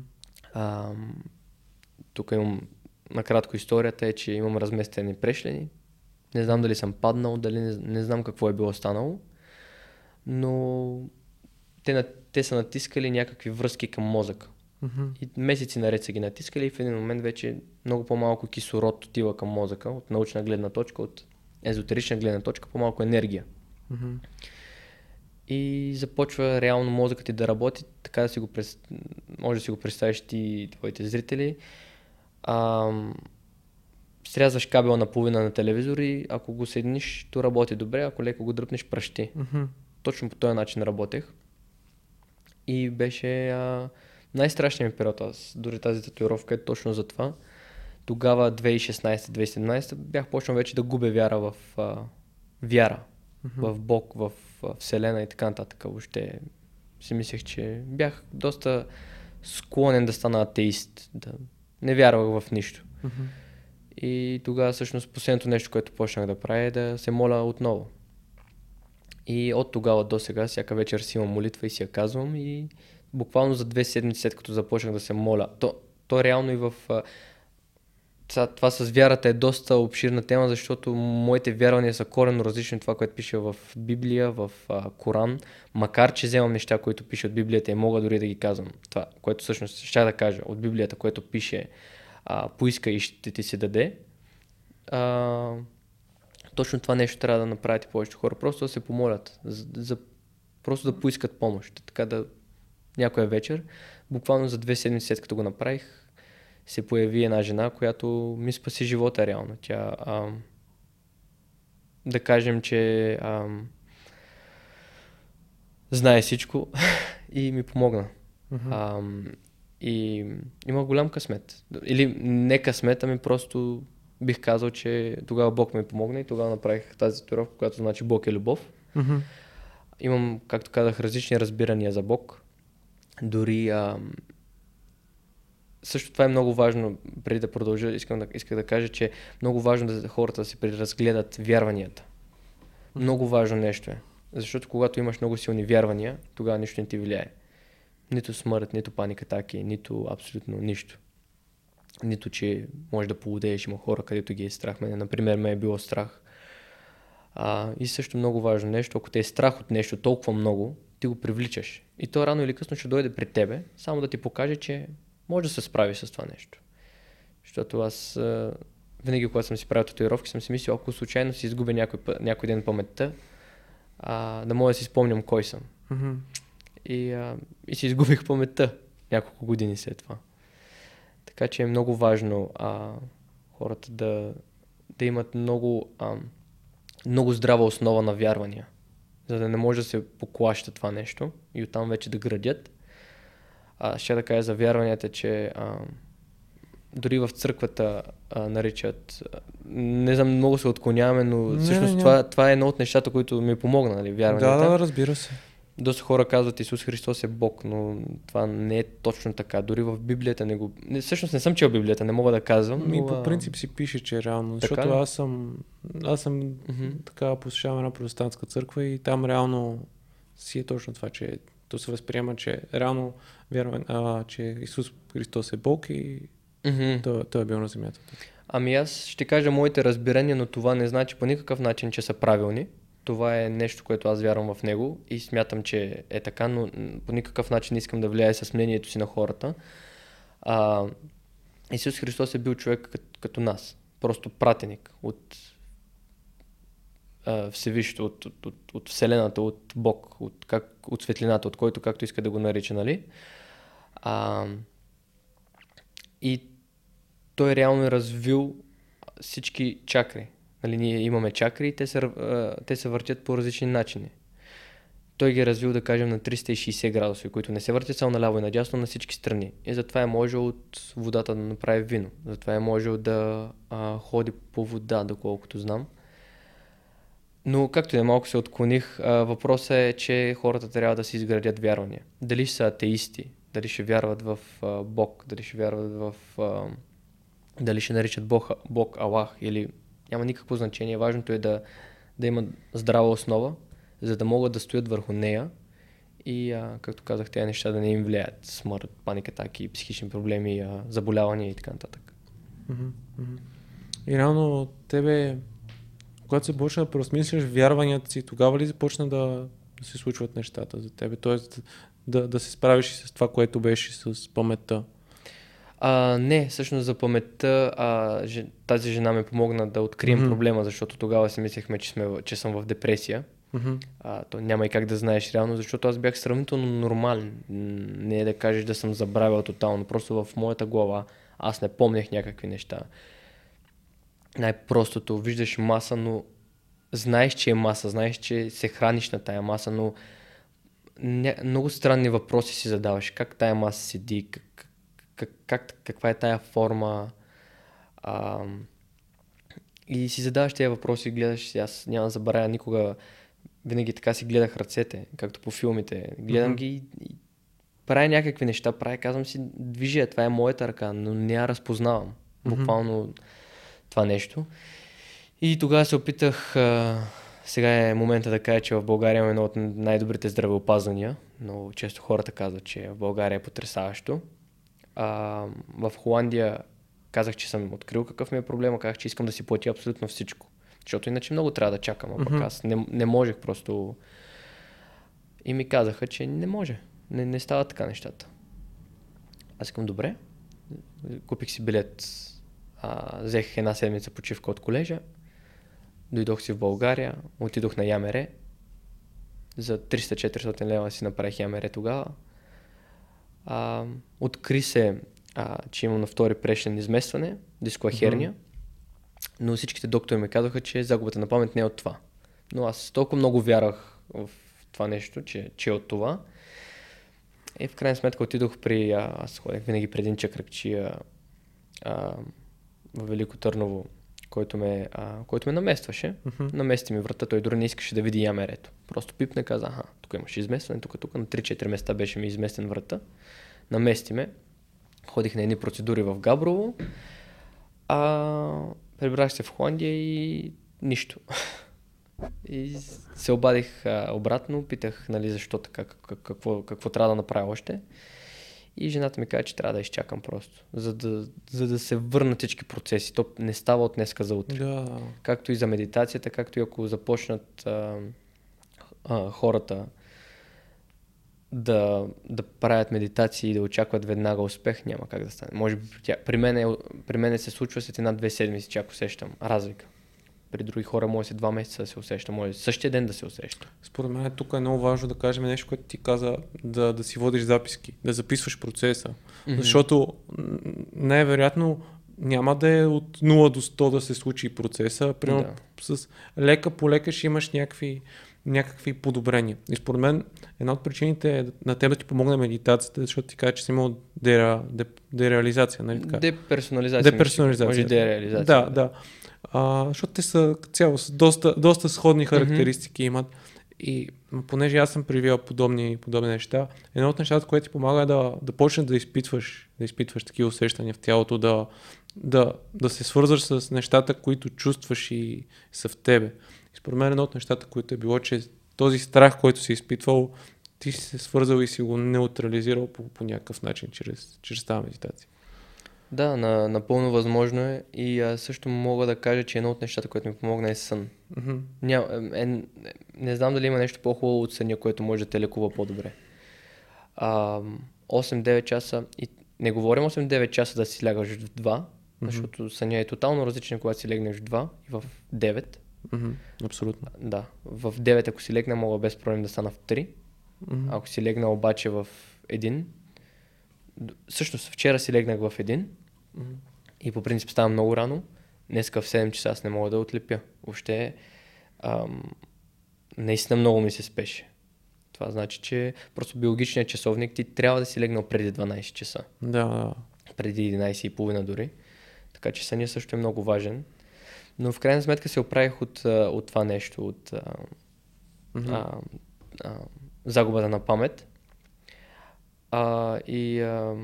А, тук имам накратко историята е, че имам разместени прешлени. Не знам дали съм паднал, дали не, не знам какво е било станало, но те, те са натискали някакви връзки към мозъка. Mm-hmm. И месеци наред са ги натискали и в един момент вече много по-малко кислород отива към мозъка, от научна гледна точка, от езотерична гледна точка, по-малко енергия. Mm-hmm. И започва реално мозъкът ти да работи, така да си го, през... може да си го представиш ти и твоите зрители. А, срязваш кабела на половина на телевизор и ако го седниш, то работи добре, ако леко го дръпнеш, пръщи. Mm-hmm. Точно по този начин работех. И беше а, най-страшният ми период. Аз дори тази татуировка е точно за това. Тогава, 2016-2017, бях почнал вече да губя вяра в а, вяра, mm-hmm. в Бог, в а, Вселена и така нататък. Въобще си мислех, че бях доста склонен да стана атеист, да не вярвах в нищо. Mm-hmm. И тогава всъщност последното нещо, което почнах да правя е да се моля отново. И от тогава до сега, всяка вечер си имам молитва и си я казвам и буквално за две седмици след като започнах да се моля. То, то реално и в... Това с вярата е доста обширна тема, защото моите вярвания са коренно различни от това, което пише в Библия, в а, Коран, макар че вземам неща, които пише от Библията и мога дори да ги казвам. Това, което всъщност ще да кажа от Библията, което пише а, поиска и ще ти се даде. А, точно това нещо трябва да направите повечето хора. Просто да се помолят, за, за, просто да поискат помощ. Така да някоя вечер, буквално за две седмици след като го направих, се появи една жена, която ми спаси живота реално. Тя, а, да кажем, че а, знае всичко и ми помогна. Uh-huh. А, и има голям късмет. Или не късмет, ами просто бих казал, че тогава Бог ми помогна и тогава направих тази татуировка, която значи Бог е любов. Uh-huh. Имам, както казах, различни разбирания за Бог. Дори а, също това е много важно, преди да продължа, искам да, исках да кажа, че е много важно да хората да се преразгледат вярванията. Много важно нещо е. Защото когато имаш много силни вярвания, тогава нищо не ти влияе. Нито смърт, нито паника атаки, нито абсолютно нищо. Нито, че можеш да полудееш, има хора, където ги е страх. Мене, например, ме е било страх. А, и също много важно нещо, ако те е страх от нещо толкова много, ти го привличаш. И то рано или късно ще дойде при тебе, само да ти покаже, че може да се справи с това нещо. Защото аз винаги, когато съм си правил татуировки, съм си мислил, ако случайно си изгубя някой, някой ден паметта, а, да мога да си спомням кой съм. Mm-hmm. И, а, и си изгубих паметта няколко години след това. Така че е много важно а, хората да, да имат много, а, много здрава основа на вярвания за да не може да се поклаща това нещо и оттам вече да градят. А, ще да кажа за вярванията, че а, дори в църквата а, наричат, не знам, много се отклоняваме, но не, всъщност не. Това, това е едно от нещата, които ми помогна, нали, вярванията. Да, да, разбира се доста хора казват Исус Христос е Бог, но това не е точно така. Дори в Библията не го... Не, всъщност не съм чел Библията, не мога да казвам. Но... И по принцип си пише, че е реално. Така защото аз съм, аз съм mm-hmm. така посещавам една протестантска църква и там реално си е точно това, че то се възприема, че реално вярвам, а, че Исус Христос е Бог и mm-hmm. той, той е бил на земята. Ами аз ще кажа моите разбирания, но това не значи по никакъв начин, че са правилни това е нещо, което аз вярвам в него и смятам, че е така, но по никакъв начин не искам да влияе с мнението си на хората. А, Исус Христос е бил човек като, като нас, просто пратеник от а, от, от, от, от Вселената, от Бог, от, как, от светлината, от който както иска да го нарича, нали? А, и той реално е развил всички чакри. Нали, ние имаме чакри и те се, те се въртят по различни начини. Той ги е развил, да кажем, на 360 градуса, които не се въртят само наляво и надясно, на всички страни. И затова е можел от водата да направи вино. Затова е можел да а, ходи по вода, доколкото знам. Но както и е, малко се отклоних, въпросът е, че хората трябва да си изградят вярвания. Дали са атеисти, дали ще вярват в Бог, дали ще вярват в... Дали ще наричат Бог, Бог Аллах или няма никакво значение. Важното е да, да има здрава основа, за да могат да стоят върху нея и, а, както казах, тези неща да не им влияят. Смърт, паника, таки, психични проблеми, а, заболявания и така нататък. И реално тебе, когато се почна да преосмисляш вярванията си, тогава ли започна да, да се случват нещата за тебе? Тоест да, да се справиш с това, което беше с паметта? А, не, всъщност за паметта а, же, тази жена ми помогна да открием Мгм. проблема, защото тогава си мислехме, че, сме, че съм в депресия. Мгм. А, то няма и как да знаеш реално, защото аз бях сравнително нормален. Не е да кажеш да съм забравил тотално, просто в моята глава аз не помнях някакви неща. Най-простото, виждаш маса, но знаеш, че е маса, знаеш, че се храниш на тая маса, но ня... много странни въпроси си задаваш. Как тая маса седи, как, как, как, каква е тая форма. А, и си задаваш тези въпроси гледаш, аз няма да забравя никога, винаги така си гледах ръцете, както по филмите. Гледам Мгм. ги и, правя някакви неща, правя, казвам си, движи, това е моята ръка, но не я разпознавам. Буквално това нещо. И тогава се опитах, а, сега е момента да кажа, че в България имаме едно от най-добрите здравеопазвания. Много често хората казват, че в България е потрясаващо. А, в Холандия казах, че съм открил какъв ми е проблема, казах, че искам да си платя абсолютно всичко. Защото иначе много трябва да чакам, а пък Мгм. аз не, не можех просто. И ми казаха, че не може. Не, не стават така нещата. Аз искам добре. Купих си билет. А, взех една седмица почивка от колежа. Дойдох си в България. Отидох на Ямере. За 300-400 лева си направих Ямере тогава. А, откри се, а, че имам на втори прешен изместване, дискова херния. Но всичките доктори ми казаха, че загубата на памет не е от това. Но аз толкова много вярах в това нещо, че, че е от това. И в крайна сметка отидох при... А, аз ходех винаги при един чакръкчия а, в Велико Търново, който ме, а, който ме наместваше. Мгм. Намести ми врата, той дори не искаше да види ямерето. Просто пипна и каза, аха, тук имаш изместване, тук, тук, на 3-4 места беше ми изместен врата. Намести ме. Ходих на едни процедури в Габрово. А, прибрах се в Холандия и нищо. И се обадих а, обратно, питах нали, защо така, как- какво, какво трябва да направя още. И жената ми каза, че трябва да изчакам просто, за да, за да се върнат всички процеси. То не става от днеска за утре. Да. Както и за медитацията, както и ако започнат а, а, хората да, да правят медитации и да очакват веднага успех, няма как да стане. Може би при, тя, при, мен, е- при мен се случва след една-две седмици, чак усещам разлика. При други хора може след два месеца да се усеща, може същия ден да се усеща. Според мен тук е много важно да кажем нещо, което ти каза, да, да си водиш записки, да записваш процеса. Мгм. Защото най-вероятно няма да е от 0 до 100 да се случи процеса, примерно с лека по лека ще имаш някакви, някакви подобрения. И според мен една от причините е на теб да ти помогне медитацията, защото ти кажа, че си имал дера, де, дереализация, нали така? Деперсонализация. Деперсонализация. Може дереализация. Да, да. А, защото те са цяло с доста, доста сходни характеристики имат. И понеже аз съм привил подобни, подобни неща, едно от нещата, което ти помага е да, да почнеш да изпитваш, да изпитваш такива усещания в тялото, да, да, да се свързваш с нещата, които чувстваш и са в тебе. И според мен едно от нещата, които е било, че този страх, който си изпитвал, ти си се свързал и си го неутрализирал по, по някакъв начин, чрез, чрез тази медитация. Да, на, напълно възможно е. И а, също мога да кажа, че едно от нещата, което ми помогна е сън. Мгм. Ня, е, е, не знам дали има нещо по-хубаво от съня, което може да те лекува по-добре. А, 8-9 часа, и не говорим 8-9 часа да си лягаш в 2, защото съня е тотално различен, когато си легнеш в 2 и в 9. Мгм, Абсолютно. Да. В 9, ако си легна, мога без проблем да стана в 3. Мгм. Ако си легна обаче в 1, д- всъщност вчера си легнах в 1 И по принцип ставам много рано. Днеска в 7 часа аз не мога да отлепя. Въобще, ам, наистина много ми се спеше. Това значи, че просто биологичният часовник ти трябва да си легнал преди 12 часа. Да, да. преди 11 и половина дори. Така че съня също е много важен. Но в крайна сметка се оправих от, от това нещо, от а, Мгм. а, а, загубата на памет. А, и а,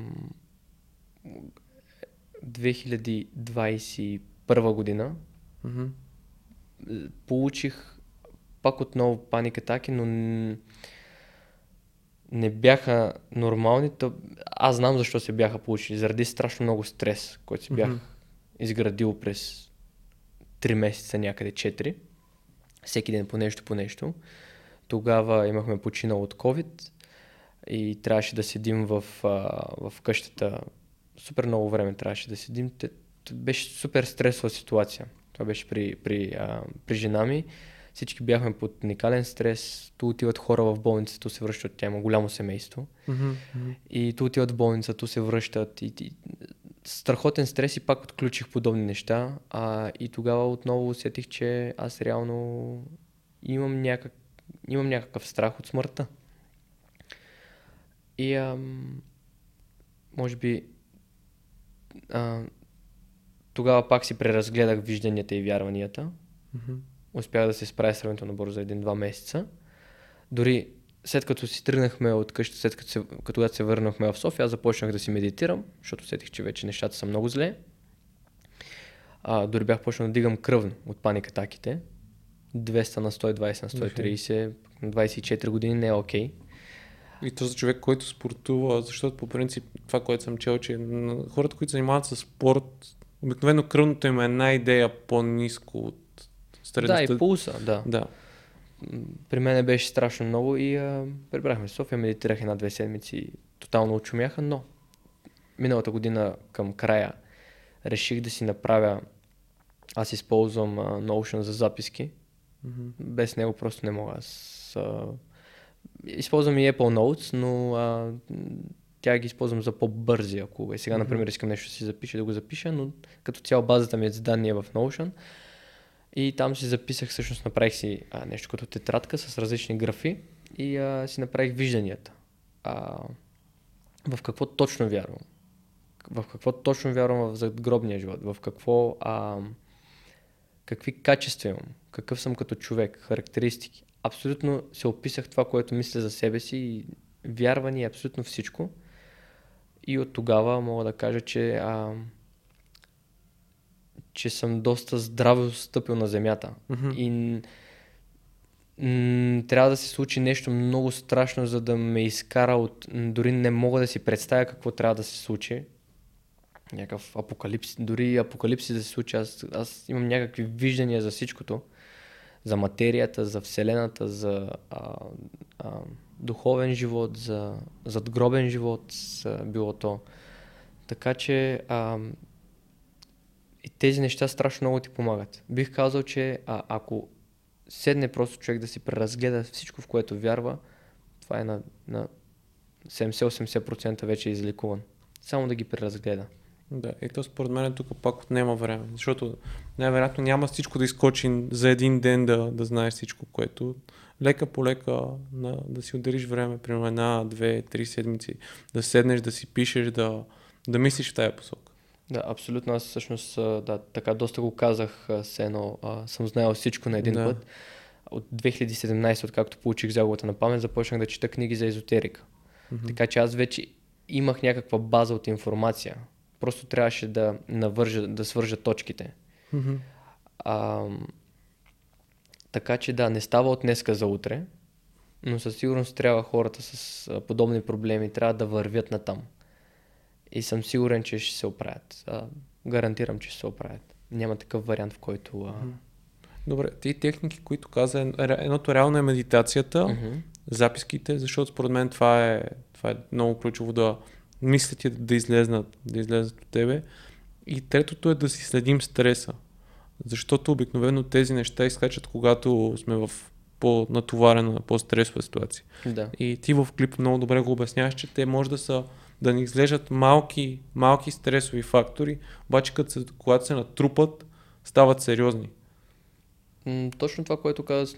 2021 година е, получих пак отново паник атаки, но не бяха нормални. То, аз знам защо се бяха получили. Заради страшно много стрес, който си бях Мгм. изградил през 3 месеца, някъде 4. Всеки ден по нещо, по нещо. Тогава имахме починал от COVID и трябваше да седим в, в къщата. Супер много време трябваше да седим. Те, беше супер стресова ситуация. Това беше при, при, а, при жена ми. Всички бяхме под уникален стрес. Ту отиват хора в болницата, ту се връщат. Тя има голямо семейство. Мгм. И ту отиват в болница, ту се връщат. И, и, страхотен стрес и пак отключих подобни неща. А, и тогава отново усетих, че аз реално имам, някак, имам някакъв страх от смъртта. И ам, може би а, тогава пак си преразгледах вижданията и вярванията. Мгм. Успях да се справя сравнително бързо за един-два месеца. Дори след като си тръгнахме от къща, след като, се, като когато се върнахме в София, аз започнах да си медитирам, защото усетих, че вече нещата са много зле. А, дори бях почнал да дигам кръвно от паник атаките. 200 на 120 на 130, на 24 години не е окей. И то за човек, който спортува, защото по принцип това, което съм чел, че хората, които занимават с спорт, обикновено кръвното им е една идея по-низко от Да, средността. и пулса, да. Да. При мен беше страшно много и а, прибрахме София, медитирах една-две седмици, тотално очумяха, но миналата година към края реших да си направя, аз използвам а, Notion за записки, Мгм. без него просто не мога. Аз, а, използвам и Apple Notes, но а, тя ги използвам за по-бързи, ако е. Сега, например, искам нещо да си запиша, да го запиша, но като цяло базата ми е за данни е в Notion. И там си записах, всъщност направих си а, нещо като тетрадка с различни графи и а, си направих вижданията. А, в какво точно вярвам? В какво точно вярвам в задгробния живот? В какво, а, какви качества имам? Какъв съм като човек? Характеристики? Абсолютно се описах това, което мисля за себе си и вярване и абсолютно всичко. И от тогава мога да кажа, че а, че съм доста здраво стъпил на земята. Мгм. И н- трябва да се случи нещо много страшно, за да ме изкара от... Дори не мога да си представя какво трябва да се случи. Някакъв апокалипсис, дори апокалипсис да се случи. Аз, аз имам някакви виждания за всичкото. За материята, за Вселената, за а, а, духовен живот, за задгробен живот, за било то. Така че а, и тези неща страшно много ти помагат. Бих казал, че а, ако седне просто човек да си преразгледа всичко, в което вярва, това е на, на 70-80% вече е излекуван. Само да ги преразгледа. Да, и то според мен тук пак отнема време, защото най-вероятно няма всичко да изкочи за един ден да, да знаеш всичко, което лека по лека на, да си отделиш време, примерно една, две, три седмици, да седнеш, да си пишеш, да, да мислиш в тая посока. Да, абсолютно. Аз всъщност, да, така доста го казах, а, все едно а, съм знаел всичко на един Да. път. От 2017, откакто получих загубата на памет, започнах да чета книги за езотерика. Мгм. Така че аз вече имах някаква база от информация. Просто трябваше да навържа, да свържа точките. Мгм. А, така че да, не става от днеска за утре, но със сигурност трябва хората с подобни проблеми трябва да вървят на там. И съм сигурен, че ще се оправят. А, гарантирам, че ще се оправят. Няма такъв вариант, в който... А... Добре, ти техники, които каза, ед- едното реално е медитацията, Мгм. записките, защото според мен това е, това е много ключово да мислите да излезнат, да излезнат от тебе. И третото е да си следим стреса. Защото обикновено тези неща изкачат, когато сме в по-натоварена, по-стресова ситуация. Да. И ти в клип много добре го обясняваш, че те може да са да ни изглеждат малки, малки стресови фактори, обаче като се, когато се натрупат, стават сериозни. М, точно това, което каза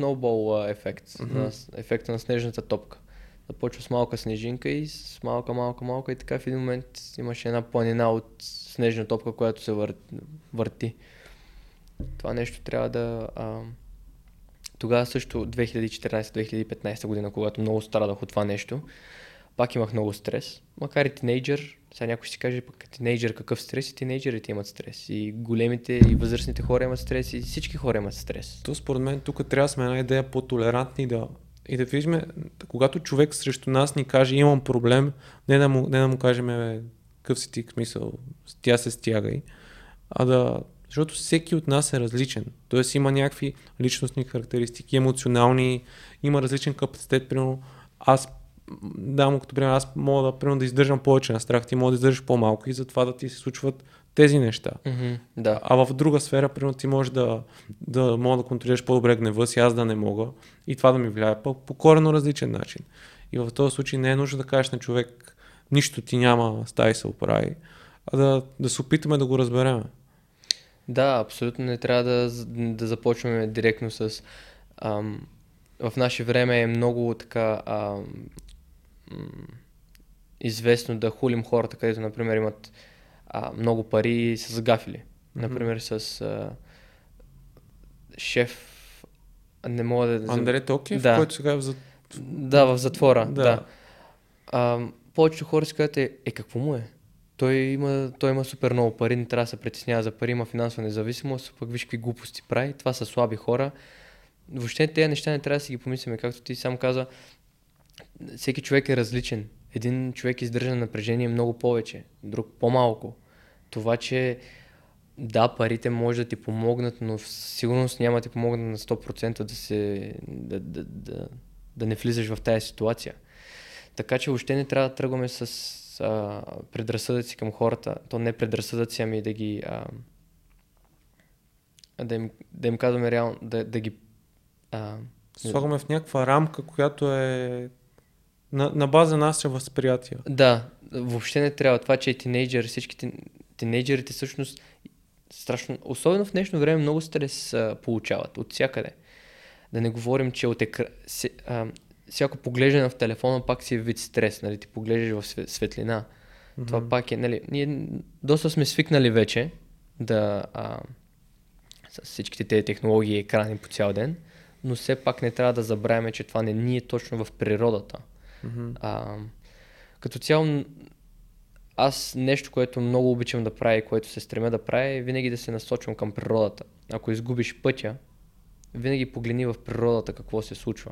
а, ефект, на, с- ефекта на снежната топка. Започва с малка снежинка и с малка, малка, малка и така в един момент имаше една планина от снежна топка, която се вър... върти. Това нещо трябва да... А... Тогава също 2014-2015 година, когато много страдах от това нещо, пак имах много стрес. Макар и тинейджър, сега някой ще си каже, пък тинейджър какъв стрес и тинейджърите имат стрес. И големите, и възрастните хора имат стрес, и всички хора имат стрес. То според мен тук трябва да сме една идея по-толерантни да, и да видим, когато човек срещу нас ни каже имам проблем, не да му, не да му кажем бе, какъв си ти смисъл, тя се стягай, а да, защото всеки от нас е различен. Тоест има някакви личностни характеристики, емоционални, има различен капацитет, примерно аз да му като пример, аз мога да, примерно, да издържам повече на страх, ти мога да издържаш по-малко и затова да ти се случват тези неща. Mm-hmm, да. А в друга сфера, примерно, ти можеш да, да мога да контролираш по-добре гнева си, аз да не мога. И това да ми влияе по, по корено различен начин. И в този случай не е нужно да кажеш на човек, нищо ти няма, стай се оправи, а да, да се опитаме да го разберем. Да, абсолютно не трябва да, да започваме директно с... Ам, в наше време е много така ам, известно да хулим хората, където, например, имат а, много пари са загафили. Например, с а, шеф... Не мога да... Андре Токиев, Да. който сега е в за... Да, в затвора. Да. да. А, повечето хора си казват, е, е, какво му е? Той има, той има супер много пари, не трябва да се притеснява за пари, има финансова независимост, пък виж какви глупости прави. Това са слаби хора. Въобще тези неща не трябва да си ги помислиме, както ти сам каза. Всеки човек е различен. Един човек издържа на напрежение много повече, друг по-малко. Това, че да, парите може да ти помогнат, но в сигурност няма да ти помогнат на 100% да, се, да, да, да, да не влизаш в тази ситуация. Така че въобще не трябва да тръгваме с а, предразсъдъци към хората. То не предразсъдъци, ами да ги... А, да, им, да им казваме реално, да, да ги... А, Слагаме в някаква рамка, която е на, на база наше възприятие. Да, въобще не трябва. Това, че е тинейджър, всички тин, тинейджърите всъщност страшно, особено в днешно време, много стрес а, получават от всякъде. Да не говорим, че от екра... се, а, всяко поглеждане в телефона пак си е вид стрес, нали? Ти поглеждаш в све- светлина. Mm-hmm. Това пак е, нали? Ние доста сме свикнали вече да а, с всичките тези технологии и екрани по цял ден, но все пак не трябва да забравяме, че това не ни е точно в природата. Мгм. А, като цяло, аз нещо, което много обичам да правя и което се стремя да правя, е винаги да се насочвам към природата. Ако изгубиш пътя, винаги погледни в природата какво се случва.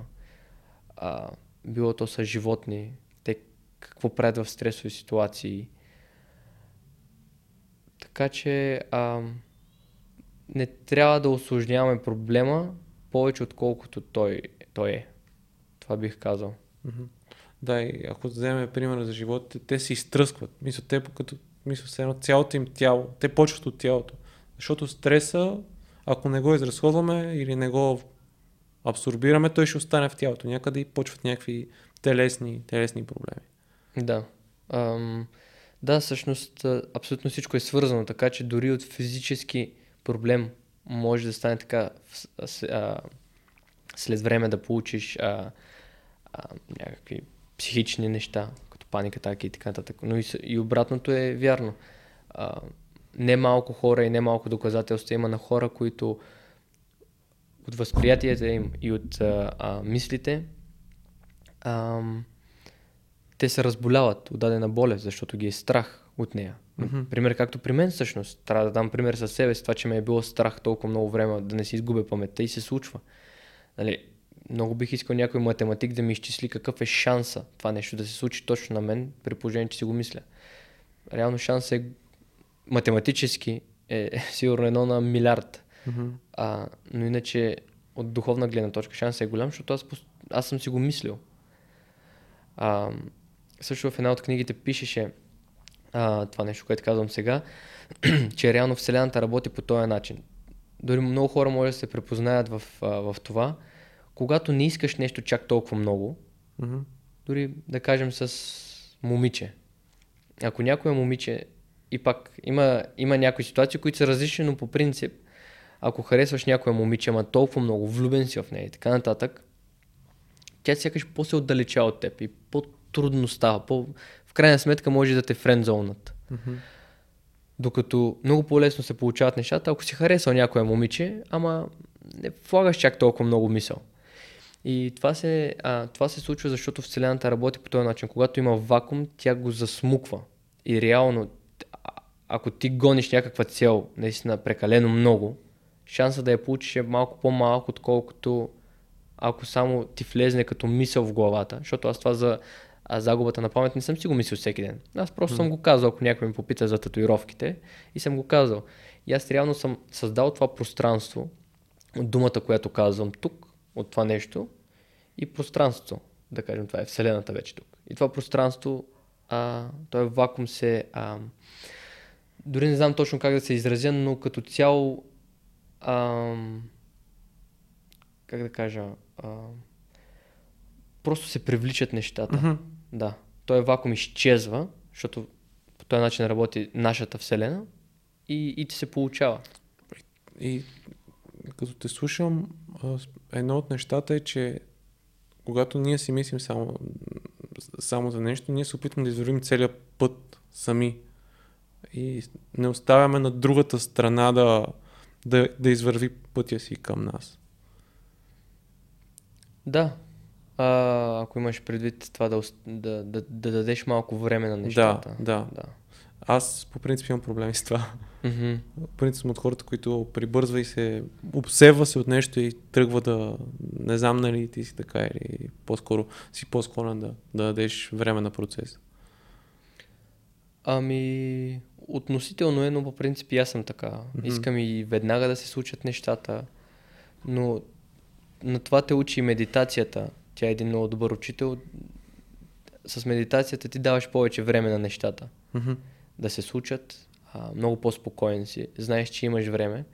А, било то са животни, те какво правят в стресови ситуации. Така че а, не трябва да осложняваме проблема повече отколкото той, той е. Това бих казал. Мгм. Да, и ако вземем пример за животите, те се изтръскват. Мисля, те като мисля, едно цялото им тяло, те почват от тялото. Защото стреса, ако не го изразходваме или не го абсорбираме, той ще остане в тялото. Някъде и почват някакви телесни, телесни проблеми. Да. Ам, да, всъщност абсолютно всичко е свързано, така че дори от физически проблем може да стане така а, след време да получиш а, а, някакви психични неща, като паника, атаки и така нататък. Но и, и обратното е вярно. А, не малко хора и не малко доказателства има на хора, които от възприятията им и от а, а, мислите ам, те се разболяват от дадена болест, защото ги е страх от нея. Мгм. Пример както при мен всъщност. Трябва да дам пример със себе си, това, че ме е било страх толкова много време да не си изгубя паметта и се случва. Нали, много бих искал някой математик да ми изчисли какъв е шанса това нещо да се случи точно на мен, при положение, че си го мисля. Реално шанса е математически е сигурно едно на милиард. Мгм. А, но иначе от духовна гледна точка шансът е голям, защото аз, аз съм си го мислил. А, също в една от книгите пишеше а, това нещо, което казвам сега, че реално Вселената работи по този начин. дори много хора може да се препознаят в, в това, когато не искаш нещо чак толкова много, Мгм. дори да кажем с момиче. Ако някое момиче, и пак има, има някои ситуации, които са различни, но по принцип, ако харесваш някоя момиче, ама толкова много, влюбен си в нея и така нататък, тя сякаш по-се отдалечава от теб и по-трудно става. По... В крайна сметка може да те френдзонат. Мгм. Докато много по-лесно се получават нещата, ако си харесал някоя момиче, ама не влагаш чак толкова много мисъл. И това се, а, това се случва, защото Вселената работи по този начин. Когато има вакуум, тя го засмуква. И реално, ако ти гониш някаква цел, наистина прекалено много, шанса да я получиш е малко по-малък, отколкото ако само ти влезне като мисъл в главата. Защото аз това за а, загубата на памет не съм си го мислил всеки ден. Аз просто съм го казал, ако някой ме попита за татуировките и съм го казал. И аз реално съм създал това пространство от думата, която казвам тук, от това нещо и пространството. Да кажем, това е Вселената вече тук. И това пространство, а, този вакуум се... А, дори не знам точно как да се изразя, но като цяло... А, как да кажа... А, просто се привличат нещата. Мгм. Да. Той вакуум изчезва, защото по този начин работи нашата Вселена и, и ти се получава. И като те слушам, едно от нещата е, че когато ние си мислим само, само за нещо, ние се опитваме да извървим целият път сами. И не оставяме на другата страна да, да, да извърви пътя си към нас. Да. А, ако имаш предвид това да, да, да, да дадеш малко време на нещата. да. да. Аз по принцип имам проблеми с това. Мгм. По принцип съм от хората, които прибързва и се обсебва се от нещо и тръгва да не знам нали ти си така или по-скоро си по-склонен да, да дадеш време на процес. Ами, относително е, но по принцип аз съм така. Мгм. Искам и веднага да се случат нещата, но на това те учи и медитацията. Тя е един много добър учител. С медитацията ти даваш повече време на нещата Мгм. Да се случат, а, много по-спокоен си. Знаеш, че имаш време,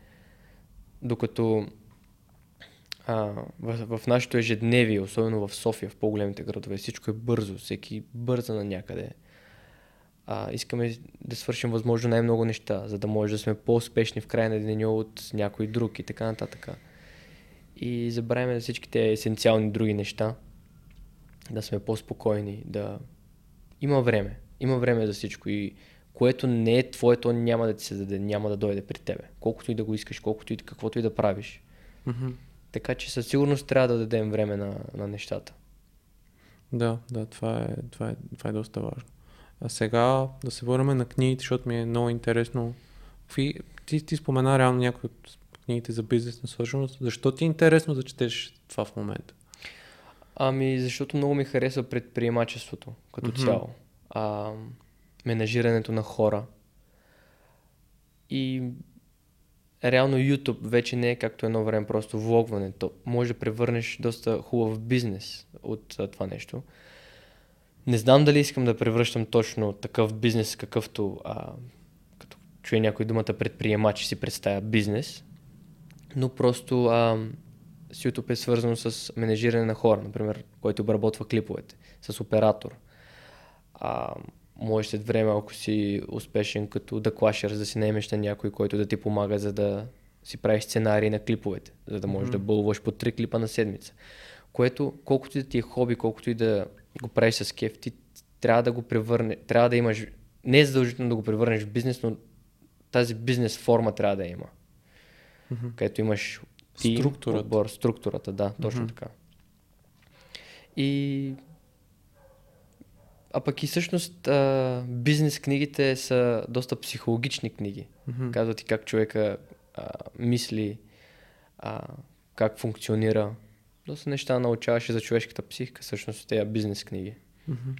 докато а, в, в нашето ежедневие, особено в София, в по-големите градове, всичко е бързо, всеки бърза на някъде. А, искаме да свършим възможно най-много неща, за да може да сме по-успешни в края на деня от някой друг и така нататък. И забравяме за всичките есенциални други неща, да сме по-спокойни, да има време. Има време за всичко и което не е твое, то няма да ти се даде, няма да дойде при тебе. Колкото и да го искаш, колкото и каквото и да правиш. Мгм. Така че със сигурност трябва да дадем време на, на нещата. Да, да, това е, това, е, това е доста важно. А сега да се върнем на книгите, защото ми е много интересно. Какви, ти, ти спомена реално някои от книгите за бизнес насоченост. Защо ти е интересно да четеш това в момента? Ами, защото много ми харесва предприемачеството като Мгм. цяло. А, менажирането на хора. И реално YouTube вече не е както едно време просто влогването. Може да превърнеш доста хубав бизнес от това нещо. Не знам дали искам да превръщам точно такъв бизнес, какъвто а, като чуе някой думата предприемач си представя бизнес, но просто а, с YouTube е свързано с менежиране на хора, например, който обработва клиповете, с оператор. А, може след време, ако си успешен като да клашер, да си наемеш на някой, който да ти помага, за да си правиш сценарии на клиповете, за да можеш да бълваш по три клипа на седмица. Което, колкото и да ти е хоби, колкото и да го правиш с кеф, ти трябва да го превърне, трябва да имаш, не е задължително да го превърнеш в бизнес, но тази бизнес форма трябва да има. Мгм. Където имаш тим, Структурата. отбор, структурата, да, точно Мгм. така. И а пък и всъщност а, бизнес книгите са доста психологични книги. Мгм. Казват ти как човека а, мисли, а, как функционира. Доста неща научаваше за човешката психика, всъщност тези бизнес книги. Мгм.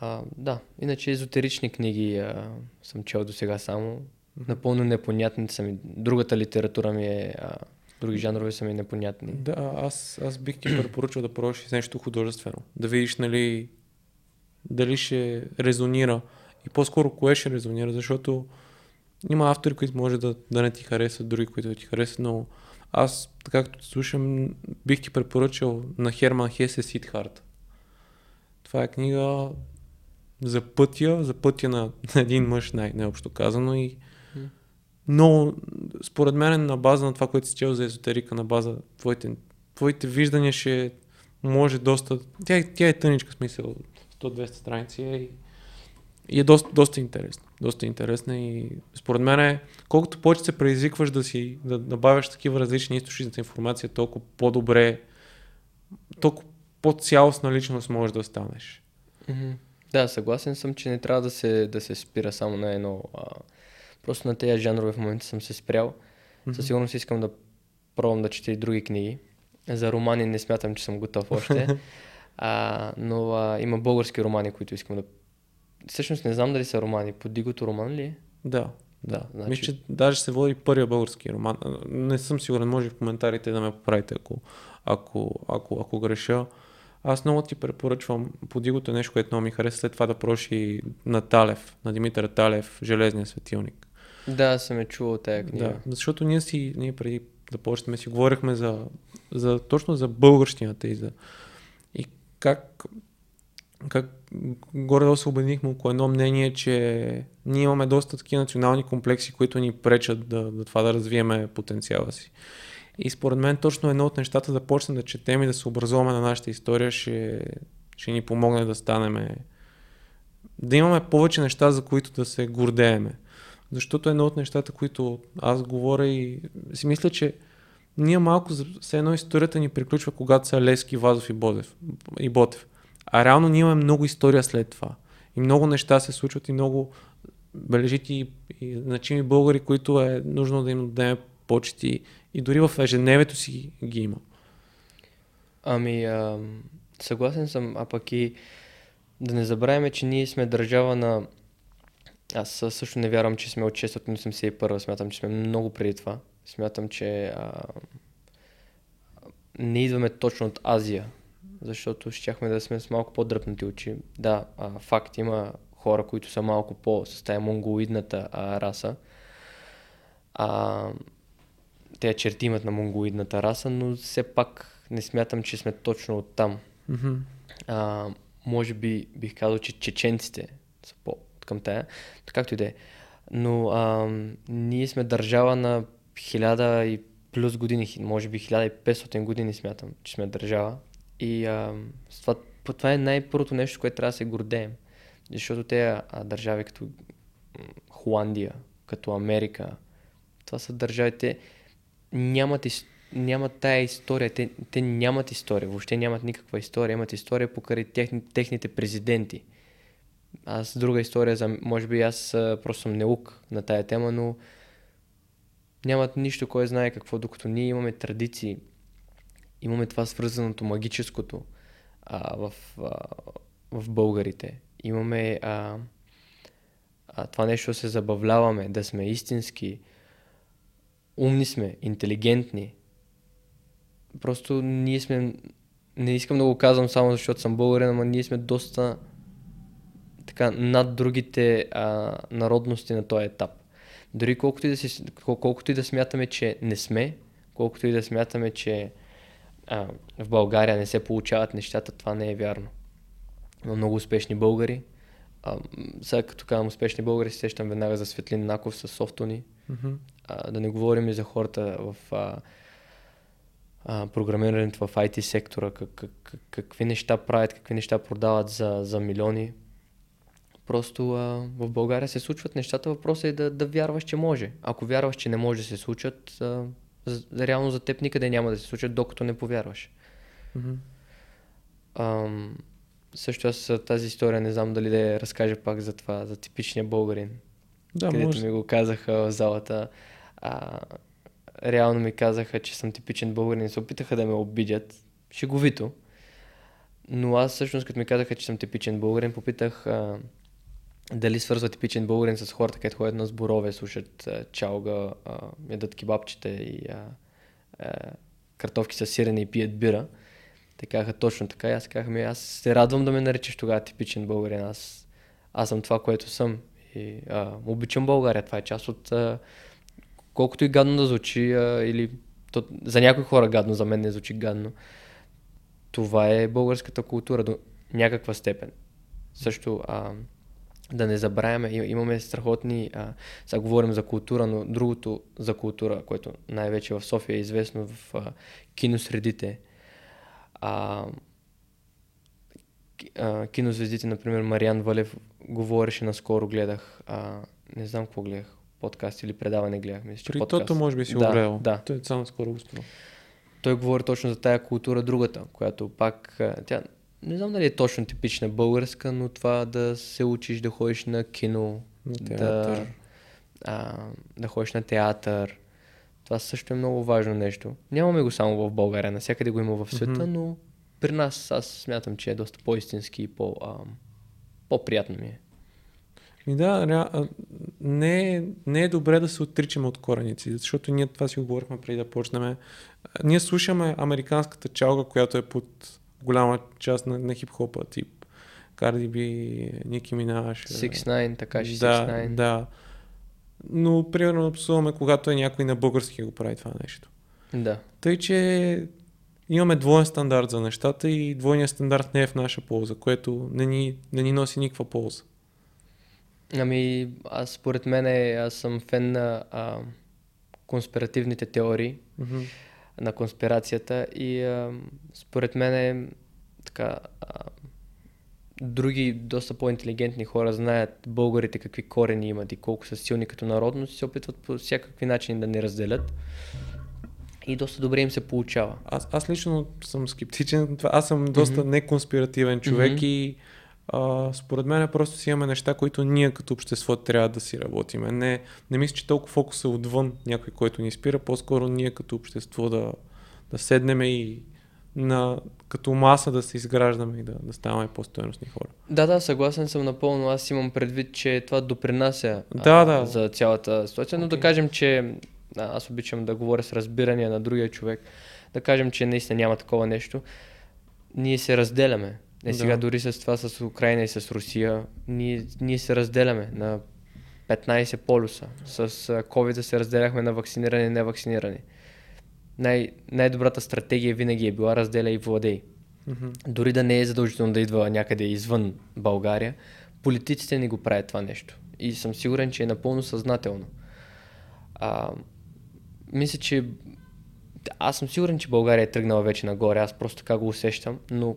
А, да, иначе езотерични книги а, съм чел до сега само. Напълно непонятни са ми. Другата литература ми е... А, други жанрове са ми непонятни. Да, аз, аз бих ти препоръчал да пробваш нещо художествено. Да видиш, нали, дали ще резонира. И по-скоро кое ще резонира, защото има автори, които може да, да не ти харесват, други, които да ти харесват, но аз, както слушам, бих ти препоръчал на Херман Хесе Сидхарт. Това е книга за пътя, за пътя на, на един мъж, най- най-общо казано. И но според мен на база на това, което си чел за езотерика, на база твоите, твоите виждания ще може доста... Тя, тя е тъничка смисъл, 100-200 страници е и, е доста, доста интересна. Доста интересна и според мен е, колкото повече се предизвикваш да си да набавяш такива различни източници на информация, толкова по-добре, толкова по-цялостна личност можеш да станеш. Mm-hmm. Да, съгласен съм, че не трябва да се, да се спира само на едно. А, просто на тези жанрове в момента съм се спрял. Mm-hmm. Със сигурност искам да пробвам да чета и други книги. За романи не смятам, че съм готов още. а, но а, има български романи, които искам да. Всъщност не знам дали са романи. Подигото роман ли е? Да. Да, значи... мисля, че даже се води първия български роман. Не съм сигурен, може в коментарите да ме поправите, ако, ако, ако, ако греша. Аз много ти препоръчвам, подигото нещо, което много ми хареса, след това да проши на Талев, на Димитър Талев, Железния светилник. Да, съм е чувал тая книга. Да, защото ние си, ние преди да почнем си говорихме за, за точно за българщината и за и как, как горе-долу се обединихме около едно мнение, че ние имаме доста такива национални комплекси, които ни пречат да, да това да развиеме потенциала си. И според мен точно едно от нещата да почнем да четем и да се образуваме на нашата история ще, ще ни помогне да станем да имаме повече неща, за които да се гордееме. Защото едно от нещата, които аз говоря и си мисля, че ние малко, все едно историята ни приключва, когато са Лески, Вазов и, Бодев, и Ботев. А реално ние имаме много история след това. И много неща се случват и много бележити и, и значими българи, които е нужно да им дадем почти и дори в ежедневието си ги има. Ами, а, съгласен съм, а пък и да не забравяме, че ние сме държава на... Аз също не вярвам, че сме от 681, смятам, че сме много преди това. Смятам, че а, не идваме точно от Азия, защото щяхме да сме с малко по-дръпнати очи. Да, а, факт, има хора, които са малко по с тая монголоидната а, раса. А, те черти имат на монголоидната раса, но все пак не смятам, че сме точно от там. Mm-hmm. А, може би бих казал, че чеченците са по към тая, както и да е. Но а, ние сме държава на хиляда и плюс години, може би 1500 години смятам, че сме държава. И а, това, е най-първото нещо, което трябва да се гордеем. Защото те държави като Холандия, като Америка, това са държавите, нямат, нямат тая история, те, те нямат история, въобще нямат никаква история, имат история покрай техни, техните президенти. Аз друга история, за, може би аз просто съм неук на тая тема, но нямат нищо, кой знае какво, докато ние имаме традиции, имаме това свързаното магическото а, в, а, в българите. Имаме а, а, това нещо да се забавляваме, да сме истински, умни сме, интелигентни. Просто ние сме, не искам да го казвам само защото съм българин, ама ние сме доста така над другите а, народности на този етап. Дори колкото и, да си, колкото и да смятаме, че не сме, колкото и да смятаме, че а, в България не се получават нещата, това не е вярно. Има много успешни българи. А, сега като казвам успешни българи, се сещам веднага за Светлин Наков с софтуни. Mm-hmm. А, да не говорим и за хората в а, а, програмирането в IT сектора, как, как, какви неща правят, какви неща продават за, за милиони. Просто а, в България се случват нещата, въпросът е да, да вярваш, че може. Ако вярваш, че не може да се случат, а, реално за теб никъде няма да се случат, докато не повярваш. Mm-hmm. А, също аз тази история не знам дали да я разкажа пак за това, за типичния българин. Да, където може. ми го казаха в залата. А, реално ми казаха, че съм типичен българин се опитаха да ме обидят. Шеговито. Но аз всъщност, като ми казаха, че съм типичен българин, попитах а, дали свързва типичен българин с хората, където ходят на сборове, слушат чалга, ядат кебабчета и а, а, картофки с сирене и пият бира. Те казаха точно така и аз казах, ми аз се радвам да ме наричаш тогава типичен българин. Аз, аз съм това, което съм И, а, обичам България, това е част от... А, колкото и гадно да звучи, а, или то, за някои хора гадно, за мен не звучи гадно. Това е българската култура до някаква степен. Също а, да не забравяме, имаме страхотни, а, сега говорим за култура, но другото за култура, което най-вече в София е известно в а, киносредите. А, а, кинозвездите, например, Мариан Валев говореше наскоро, гледах, а, не знам какво гледах, подкаст или предаване гледах. Мисля, че При подкаст. тото може би си да, го гледал. Да, Той само скоро го той говори точно за тая култура, другата, която пак, тя не знам дали е точно типична българска, но това да се учиш да ходиш на кино, На да, а, да ходиш на театър. Това също е много важно нещо. Нямаме го само в България, навсякъде го има в света, Мгм. но при нас аз смятам, че е доста по-истински и по, а, по-приятно ми е. И да, не, не е добре да се отричаме от кореници, защото ние това си го говорихме преди да почнем. Ние слушаме американската чалга, която е под голяма част на, на хип-хопа, тип Cardi B, Ники Минаш. 6-9, така ще да, 6-9. да. Но, примерно, псуваме, когато е някой на български го прави това нещо. да. Тъй, че имаме двоен стандарт за нещата и двойният стандарт не е в наша полза, което не ни, не ни носи никаква полза. Ами, аз според мен аз съм фен на а, конспиративните теории, Мгм. На конспирацията и а, според мен е така а, други доста по-интелигентни хора знаят българите какви корени имат и колко са силни като народност и се опитват по всякакви начини да ни разделят и доста добре им се получава. Аз, аз лично съм скептичен. Аз съм доста Мгм. неконспиративен човек Мгм. и а, според мен просто си имаме неща, които ние като общество трябва да си работиме. Не, не мисля, че толкова фокус е отвън някой, който ни спира, по-скоро ние като общество да, да седнем и на, като маса да се изграждаме и да, да ставаме по-стоеностни хора. Да, да, съгласен съм напълно. Аз имам предвид, че това допринася Да, да. за цялата ситуация, но да Окей. кажем, че а, аз обичам да говоря с разбирания на другия човек, да кажем, че наистина няма такова нещо. Ние се разделяме. Е, сега Да. дори с това с Украина и с Русия, ние, ние се разделяме на 15 полюса. С COVID се разделяхме на вакцинирани и невакцинирани. Най- най-добрата стратегия винаги е била разделя и владей Мгм. дори да не е задължително да идва някъде извън България, политиците не го правят това нещо. И съм сигурен, че е напълно съзнателно. А, мисля, че аз съм сигурен, че България е тръгнала вече нагоре, аз просто така го усещам, но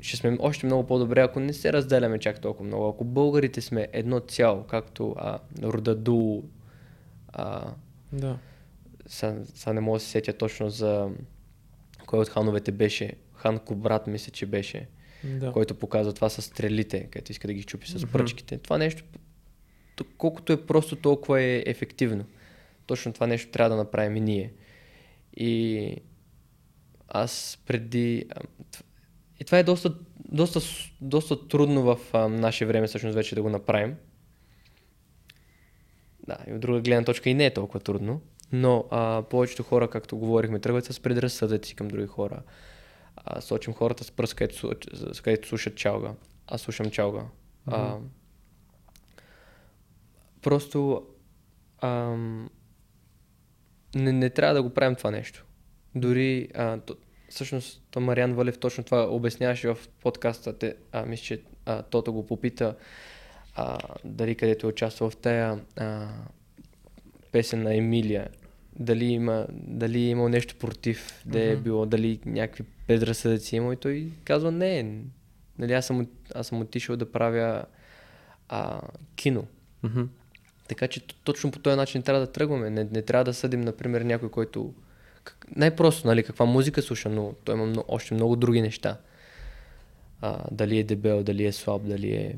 ще сме още много по-добре, ако не се разделяме чак толкова много. Ако българите сме едно цяло, както а, рода Ду, а, Да. сега, сега не мога да се сетя точно за кой от хановете беше. Хан Кобрат мисля, че беше, да. който показва това с стрелите, където иска да ги чупи с пръчките. Това нещо, колкото е просто, толкова е ефективно. Точно това нещо трябва да направим и ние. И аз преди... а, И това е доста, доста, доста трудно в а, наше време всъщност вече да го направим. Да, и от друга гледна точка и не е толкова трудно, но а, повечето хора, както говорихме, тръгват с предразсъдъци към други хора. А, сочим хората с пръст, където, където слушат чалга. Аз слушам чалга. А, Мгм. просто ам, не, не трябва да го правим това нещо. Дори, а, то, всъщност, то Мариан Валев точно това обясняваше в подкаста. Те, а, мисля, че а, Тото го попита а, дали където е участвал в тая а, песен на Емилия, дали, има, дали е имал нещо против, да е било, дали някакви предразсъдъци е имал и той казва не, нали, аз, съм, аз съм отишъл да правя а, кино. Мгм. Така че точно по този начин трябва да тръгваме. Не, не трябва да съдим, например, някой, който... Най-просто, нали, каква музика слуша, но той има много, още много други неща. А, дали е дебел, дали е слаб, дали е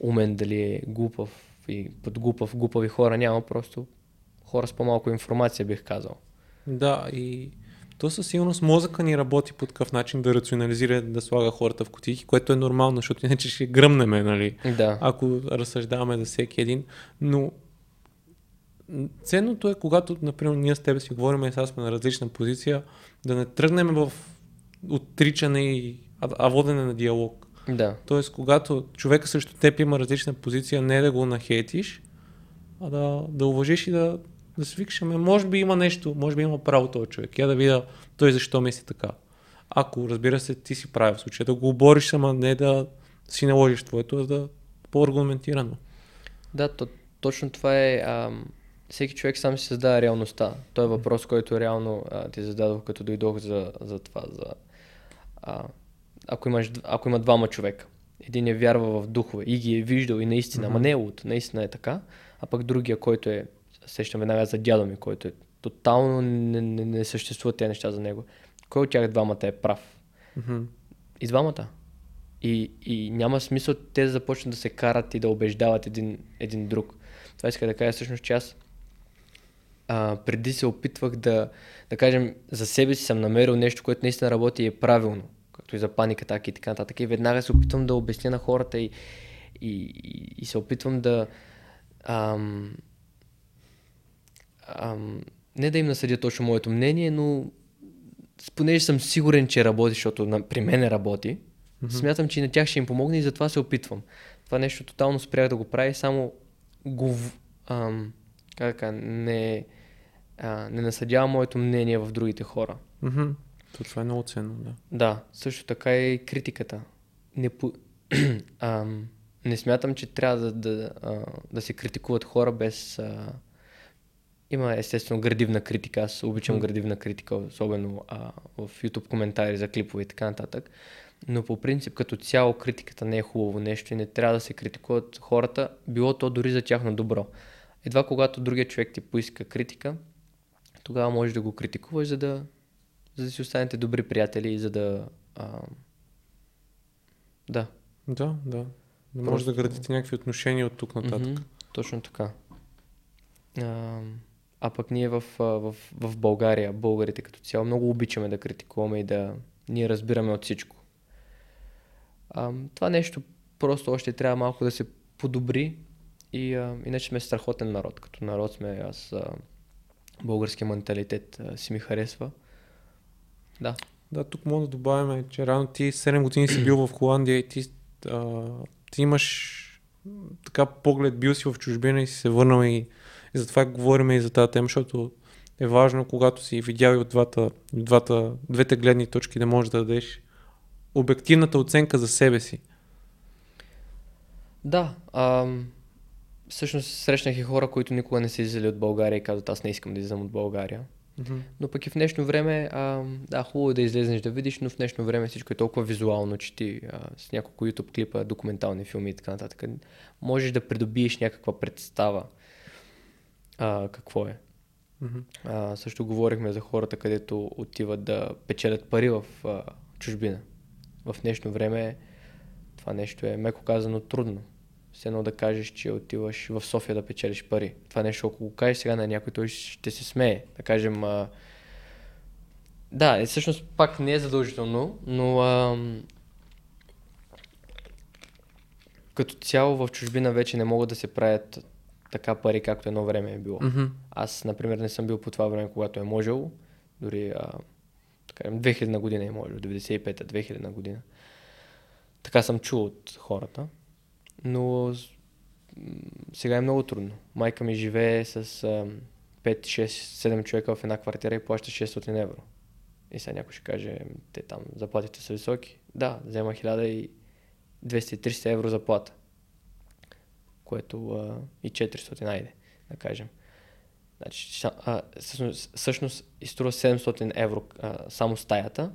умен, дали е глупав и под глупав, глупави хора няма, просто хора с по-малко информация, бих казал. Да, и то със сигурност мозъка ни работи по такъв начин да рационализира, да слага хората в кутийки, което е нормално, защото иначе ще гръмнеме, нали? Да. Ако разсъждаваме за всеки един. Но ценното е, когато, например, ние с тебе си говорим и сега сме на различна позиция, да не тръгнем в отричане, и, а, а водене на диалог. Да. Тоест, когато човека срещу теб има различна позиция, не да го нахейтиш, а да, да уважиш и да, да свикаш, ами може би има нещо, може би има право този човек. Я да видя той защо мисли така. Ако, разбира се, ти си прави в случая да го обориш, ама не да си наложиш твоето, а да по-аргументирано. Да, то, точно това е. Ам, всеки човек сам си създава реалността. Той е въпрос, който реално а, ти зададох, като дойдох за, за това. За, а, ако, имаш, ако има двама човека, един е вярва в духове и ги е виждал и наистина, ама не е луд, наистина е така, а пък другия, който е, сещам веднага за дядо ми, който е тотално не, не, не съществуват тези неща за него. Кой от тях двамата е прав? И двамата. И, и няма смисъл те да започнат да се карат и да убеждават един, един друг. Това иска да кажа всъщност, че аз а, преди се опитвах да, да кажем, за себе си съм намерил нещо, което наистина работи и е правилно, както и за паника, така и така нататък. И веднага се опитвам да обясня на хората и, и, и, и се опитвам да ам, ам, не да им насъдя точно моето мнение, но понеже съм сигурен, че работи, защото на, при мен работи, mm-hmm. смятам, че и на тях ще им помогне и затова се опитвам. Това нещо тотално спрях да го правя, само го, ам, как да кажа, не, а, не насъдявам моето мнение в другите хора. Мгм. То това е много ценно, да. Да, също така е и критиката. Не, по... ам, не смятам, че трябва да, да, а, да се критикуват хора без... А... Има естествено градивна критика. Аз обичам градивна критика, особено а, в YouTube коментари за клипове и така нататък. Но по принцип, като цяло, критиката не е хубаво нещо и не трябва да се критикуват хората, било то дори за тяхно добро. Едва когато другия човек ти поиска критика, тогава можеш да го критикуваш, за да, за да си останете добри приятели и за да... А... Да, Да, да. Да може Просто- да градите някакви отношения от тук нататък. Мгм, точно така. А, а пък ние в, в, в България, българите като цяло, много обичаме да критикуваме и да ние разбираме от всичко. А, това нещо просто още трябва малко да се подобри и а, иначе сме страхотен народ. Като народ сме, аз а, българския менталитет а, си ми харесва. Да. Да, тук мога да добавим, че рано ти 7 години си бил в Холандия и ти, а, ти имаш така поглед, бил си в чужбина и си се върнал и, и затова говорим и за тази тема, защото е важно, когато си видял и от двата, двата, двете гледни точки, да можеш да дадеш обективната оценка за себе си. Да, ам, всъщност срещнах и хора, които никога не са излезли от България и казват, аз не искам да излизам от България. Но пък и в днешно време, а, да, хубаво е да излезнеш да видиш, но в днешно време всичко е толкова визуално, че ти а, с няколко YouTube клипа, документални филми и така нататък, можеш да придобиеш някаква представа а, какво е. Мгм. А, също говорихме за хората, където отиват да печелят пари в а, чужбина. В днешно време това нещо е, меко казано, трудно. Все едно да кажеш, че отиваш в София да печелиш пари. Това нещо, ако го кажеш сега на някой, той ще се смее. Да кажем, а... да, е, всъщност пак не е задължително, но ам... като цяло в чужбина вече не могат да се правят така пари, както едно време е било. Мгм. Аз, например, не съм бил по това време, когато е можел. Дори, а, така, 2000 година е можел, 95-та, 2000 година. Така съм чул от хората. Но сега е много трудно. Майка ми живее с а, 5, 6, 7 човека в една квартира и плаща 600 евро. И сега някой ще каже, «Ами, те там заплатите са високи. Да, взема 1200-300 евро заплата. Което а, и 400, айде, да кажем. Значи, а, всъщност, всъщност изтрува 700 евро а, само стаята,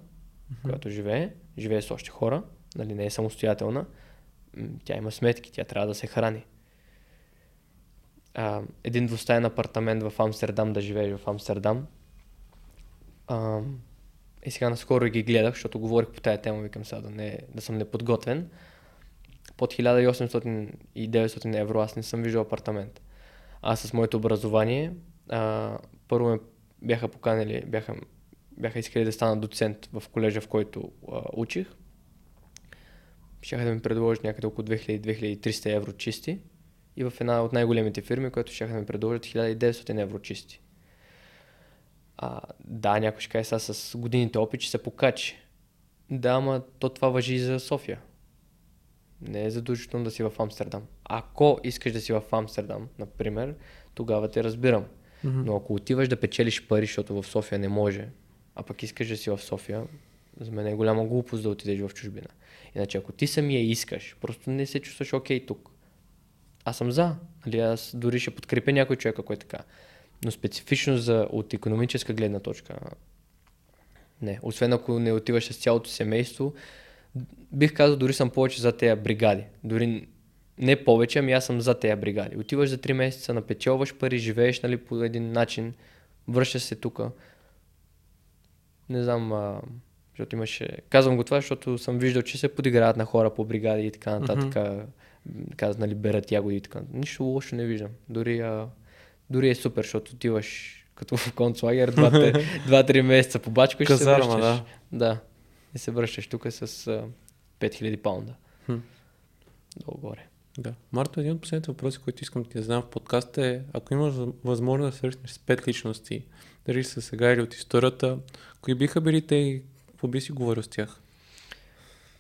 в която живее. Живее с още хора, нали, не е самостоятелна. Тя има сметки, тя трябва да се храни. А, един двустаен апартамент в Амстердам, да живееш в Амстердам. А, и сега наскоро ги гледах, защото говорих по тая тема, викам сега да, не, да съм неподготвен. Под 1800 и 900 евро аз не съм виждал апартамент. Аз с моето образование, а, първо ме бяха поканили, бяха, бяха искали да стана доцент в колежа, в който а, учих. Щяха да ми предложат някъде около 2000-2300 евро чисти. И в една от най-големите фирми, която щяха да ми предложат 1900 евро чисти. А, да, някой ще каже сега с годините опит, че се покачи. Да, ама то това въжи и за София. Не е задължително да си в Амстердам. Ако искаш да си в Амстердам, например, тогава те разбирам. Мгм. Но ако отиваш да печелиш пари, защото в София не може, а пък искаш да си в София, за мен е голяма глупост да отидеш в чужбина. Иначе ако ти самия искаш, просто не се чувстваш окей тук. Аз съм за. Нали, аз дори ще подкрепя някой човек, ако е така. Но специфично за, от економическа гледна точка, не. Освен ако не отиваш с цялото семейство, бих казал, дори съм повече за тези бригади. Дори не повече, ами аз съм за тези бригади. Отиваш за 3 месеца, напечелваш пари, живееш нали, по един начин, връщаш се тук. Не знам, а, защото имаше... Казвам го това, защото съм виждал, че се подиграват на хора по бригади и така нататък. Mm-hmm. Казват, нали, берат ягоди и така. Нищо лошо не виждам. Дори, а, дори е супер, защото отиваш като в концлагер, 2-3 месеца побачкаш и се Казарма, връщаш. да. Да. И се връщаш тук с а, 5000 паунда. Хм. Долу горе. Да. Марто, един от последните въпроси, които искам да ти задам в подкаста е, ако имаш въз- възможност да срещнеш с пет личности, дали са сега или от историята, кои биха били те и какво би си говорил с тях?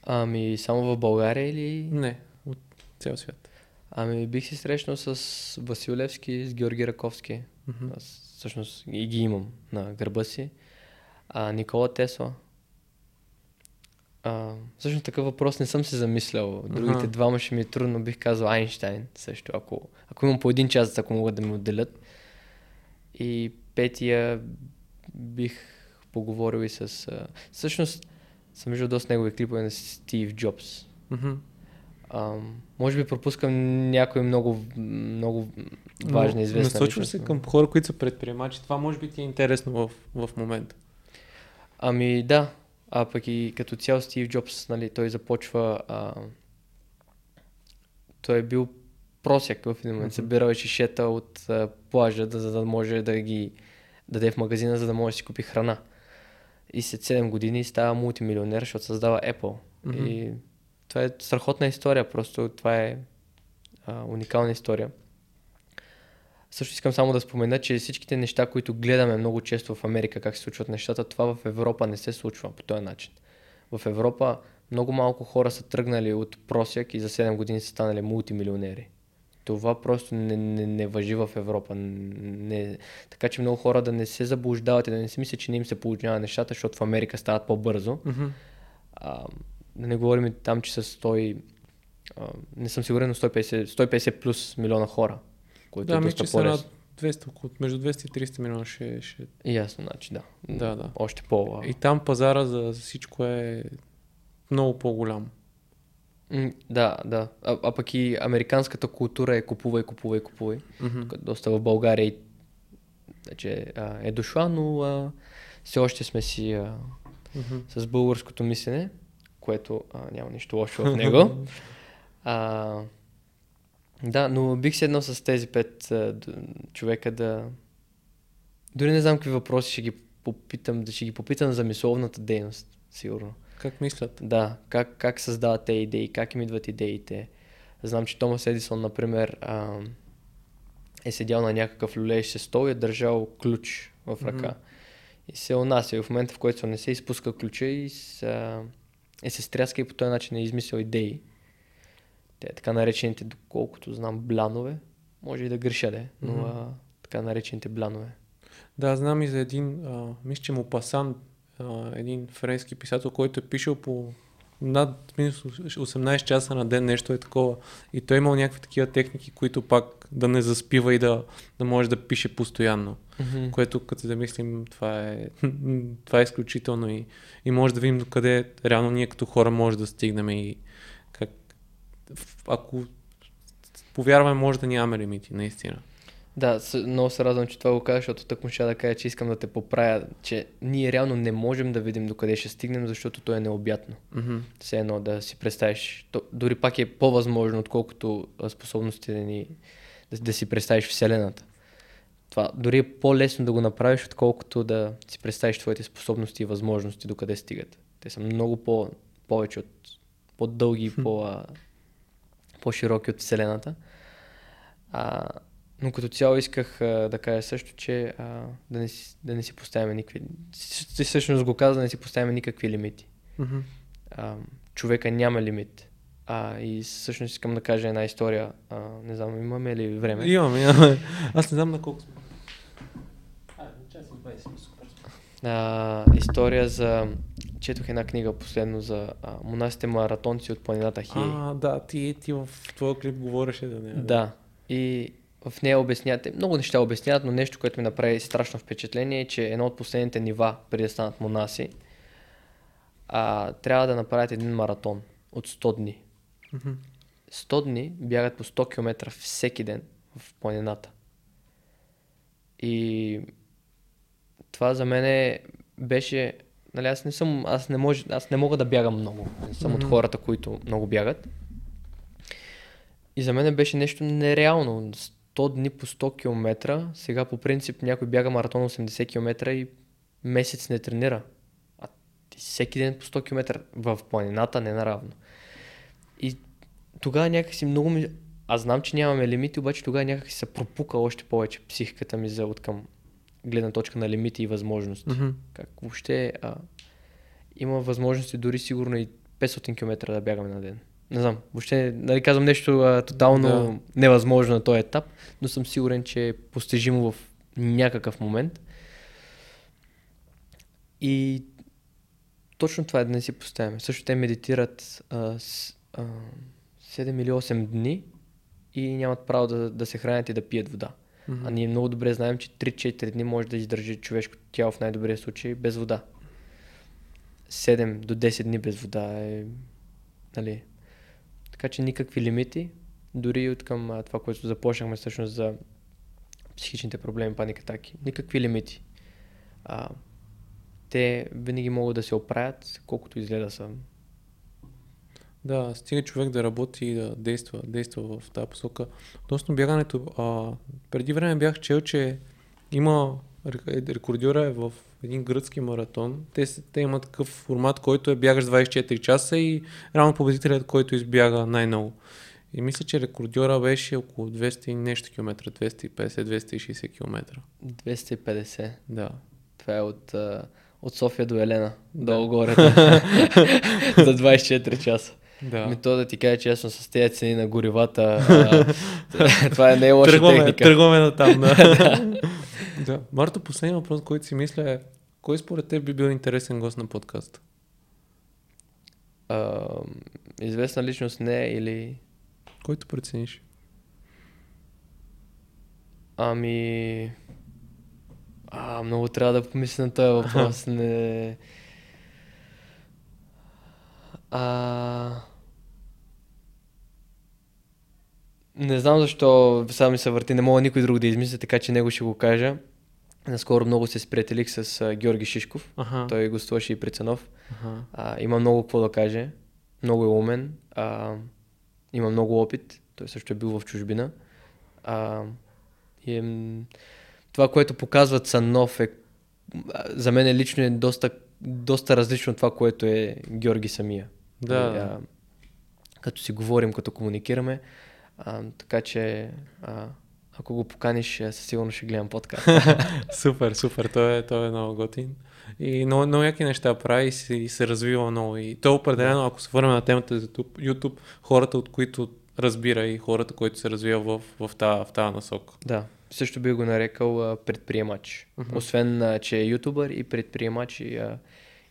Ами, само в България или... Не, от цял свят. Ами, бих се срещнал с Васил Левски, с Георги Раковски. Мгм. Аз всъщност и ги имам на гърба си. А, Никола Тесла. А, всъщност такъв въпрос не съм се замислял. Другите Аха. двама ще ми е трудно, бих казал Айнштайн също, ако, ако имам по един час, ако могат да ми отделят. И петия бих поговорил и с... А, всъщност съм виждал доста негови клипове на Стив Джобс. Мгм. А, може би пропускам някои много, много важни, известни Насочваш се към хора, които са предприемачи. Това може би ти е интересно в, в момента. Ами да, а пък и като цял Стив Джобс, нали, той започва... А... Той е бил просяк в един момент, Мгм. събирал шишета от а, плажа, да, за да може да ги даде в магазина, за да може да си купи храна. И след 7 години става мултимилионер, защото създава Apple. Мгм. И това е страхотна история, просто това е а, уникална история. Също искам само да спомена, че всичките неща, които гледаме много често в Америка, как се случват нещата, това в Европа не се случва по този начин. В Европа много малко хора са тръгнали от просяк и за 7 години са станали мултимилионери. Това просто не, не, не въжи в Европа. Не, така че много хора да не се заблуждават и да не си мислят, че не им се получава нещата, защото в Америка стават по-бързо. Мгм. А, да не говорим и там, че са 100, а, не съм сигурен, но 150, 150 плюс милиона хора, които Да, е доста по-лесно. над 200, около- между 200 и 300 милиона ще, ще... Ясно, значи да. Да, да. Още по... И там пазара за всичко е много по-голям. Да, да. А, а пък и американската култура е купувай, купувай, купувай. Тук Доста в България и- вече а, е дошла, но а, все още сме си а, Мгм. с българското мислене, което а, няма нищо лошо в него. А, да, но бих седнал с тези пет а, д- човека да... Дори не знам какви въпроси ще ги попитам, да ще ги попитам за мисловната дейност, сигурно. Как мислят? Да, как, как създават те идеи, как им идват идеите. Знам, че Томас Едисон, например, а, е седял на някакъв люлеещ се стол и е държал ключ в ръка. Мгм. И се унася. И в момента, в който не се изпуска ключа и се, и се стряска и по този начин е измислил идеи. Те така наречените, доколкото знам, блянове. Може и да греша, де, но Мгм. а, така наречените блянове. Да, знам и за един, а, мисля, че му Пасан, а, един френски писател, който е пишел по над минус 18 часа на ден, нещо е такова. И той е имал някакви такива техники, които пак да не заспива и да, да може да пише постоянно. Мгм. Което като да мислим, това е, това е изключително и, и може да видим докъде реално ние като хора може да стигнем и как, ако повярваме, може да нямаме лимити, наистина. Да, много се радвам, че това го казваш, защото тък му ще да кажа, че искам да те поправя, че ние реално не можем да видим докъде ще стигнем, защото то е необятно. Мгм. Все едно да си представиш, то, дори пак е по-възможно, отколкото способностите ни да, да си представиш Вселената. Това дори е по-лесно да го направиш, отколкото да си представиш твоите способности и възможности докъде стигат. Те са много по- повече от по-дълги и по, по-широки от Вселената. А, но като цяло исках а, да кажа също, че а, да, не си, да не си поставяме никакви... Ти всъщност го каза, да не си поставяме никакви лимити. Мгм. А, човека няма лимит. А, и всъщност искам да кажа една история. А, не знам, имаме ли време? Имаме, имаме. Аз не знам на колко сме. А, история за... Четох една книга последно за а, монасите маратонци от планината Хи. А, да, ти, ти в твоя клип говореше да не. Да. И в нея обяснявате, много неща обясняват, но нещо, което ми направи страшно впечатление е, че едно от последните нива, преди да станат монаси, а, трябва да направят един маратон от 100 дни. Мгм. 100 дни бягат по 100 км всеки ден в планината. И това за мен беше... Нали, аз не съм... Аз не, мож, аз не мога да бягам много. Не съм Мгм. от хората, които много бягат. И за мен беше нещо нереално. 100 дни по 100 км. Сега по принцип някой бяга маратон 80 км и месец не тренира. А ти всеки ден по 100 км в планината не наравно. И тогава някакси много ми... Аз знам, че нямаме лимити, обаче тогава някакси се пропука още повече психиката ми за от към гледна точка на лимити и възможности. Мгм. Как въобще а, има възможности дори сигурно и 500 км да бягаме на ден. Не знам, въобще нали казвам нещо а, тотално Да. невъзможно на този етап, но съм сигурен, че е постижимо в някакъв момент. И точно това е да не си поставяме. Също те медитират а, с, а, 7 или 8 дни и нямат право да, да се хранят и да пият вода. Мгм. А ние много добре знаем, че 3-4 дни може да издържи човешкото тяло в най-добрия случай без вода. 7 до 10 дни без вода е... Нали? Така че никакви лимити, дори от към това, което започнахме всъщност за психичните проблеми, паника атаки. Никакви лимити. А, те винаги могат да се оправят, колкото изгледа са. Да, стига човек да работи и да действа, действа в тази посока. Относно бягането, а, преди време бях чел, че има рек- рекордьора е в един гръцки маратон. Те, те имат такъв формат, който е бягаш 24 часа и реално победителят, който избяга най-много. И мисля, че рекордьора беше около 200 и нещо километра, 250-260 километра. 250. Да. Това е от, от София до Елена, Да. долу горе. за 24 часа. Да. Ми то да ти кажа честно, с тези цени на горивата, а, това е не е лоша тръгваме, техника. тръгваме на там. Да. да. Марто, последния въпрос, който си мисля е, кой според теб би бил интересен гост на подкаста? А, известна личност не е или... Който прецениш? Ами... А, много трябва да помисля на този въпрос. Не... А... Не знам защо само ми се върти, не мога никой друг да измисля, така че него ще го кажа. Наскоро много се сприятелих с а, Георги Шишков. Аха. Той гостуваше и при Цанов. Аха. А, има много какво да каже. Много е умен. А, има много опит. Той също е бил в чужбина. А, и е, това, което показват Цанов е за мен лично е доста, доста различно от това, което е Георги самия. Да, да. а, като си говорим, като комуникираме. А, така че, а, ако го поканиш, а, със сигурност ще гледам подкаст. Супер, супер. Той е, той е много готин. И много, много яки неща прави и се, и се развива много. И то определено, ако се върнем на темата за YouTube, YouTube, хората, от които разбира и хората, които се развива в, в, тази, в тази насока. Да, също би го нарекал а, предприемач. Мгм. Освен, а, че е ютубър и предприемач и а,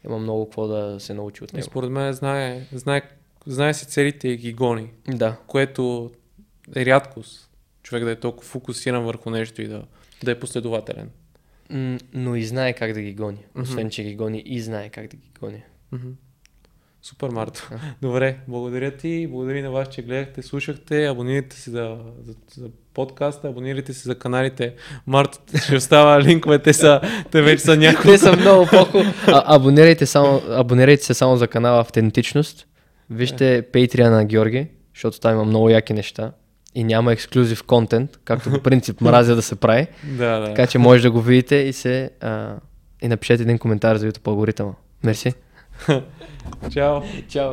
има много какво да се научи от И него. според мен знае, знае, знае си целите и ги гони, Да, което е рядкост. Човек да е толкова фокусиран върху нещо и да, да е последователен. Но и знае как да ги гони. Освен, че ги гони и знае как да ги гони. Мгм. Супер, Марто. Добре, благодаря ти. Благодаря на вас, че гледахте, слушахте. Абонирайте се за, за, за подкаста, абонирайте се за каналите. Марто ще остава линкове, те, са, те вече са няколко. Те са много по абонирайте, само, абонирайте се само за канала Автентичност. Вижте Patreon на Георги, защото там има много яки неща. И няма ексклюзив контент, както по принцип мразя да се прави. Да, да. Така че може да го видите и се а, и напишете един коментар за YouTube алгоритъма. Мерси. Чао. Чао.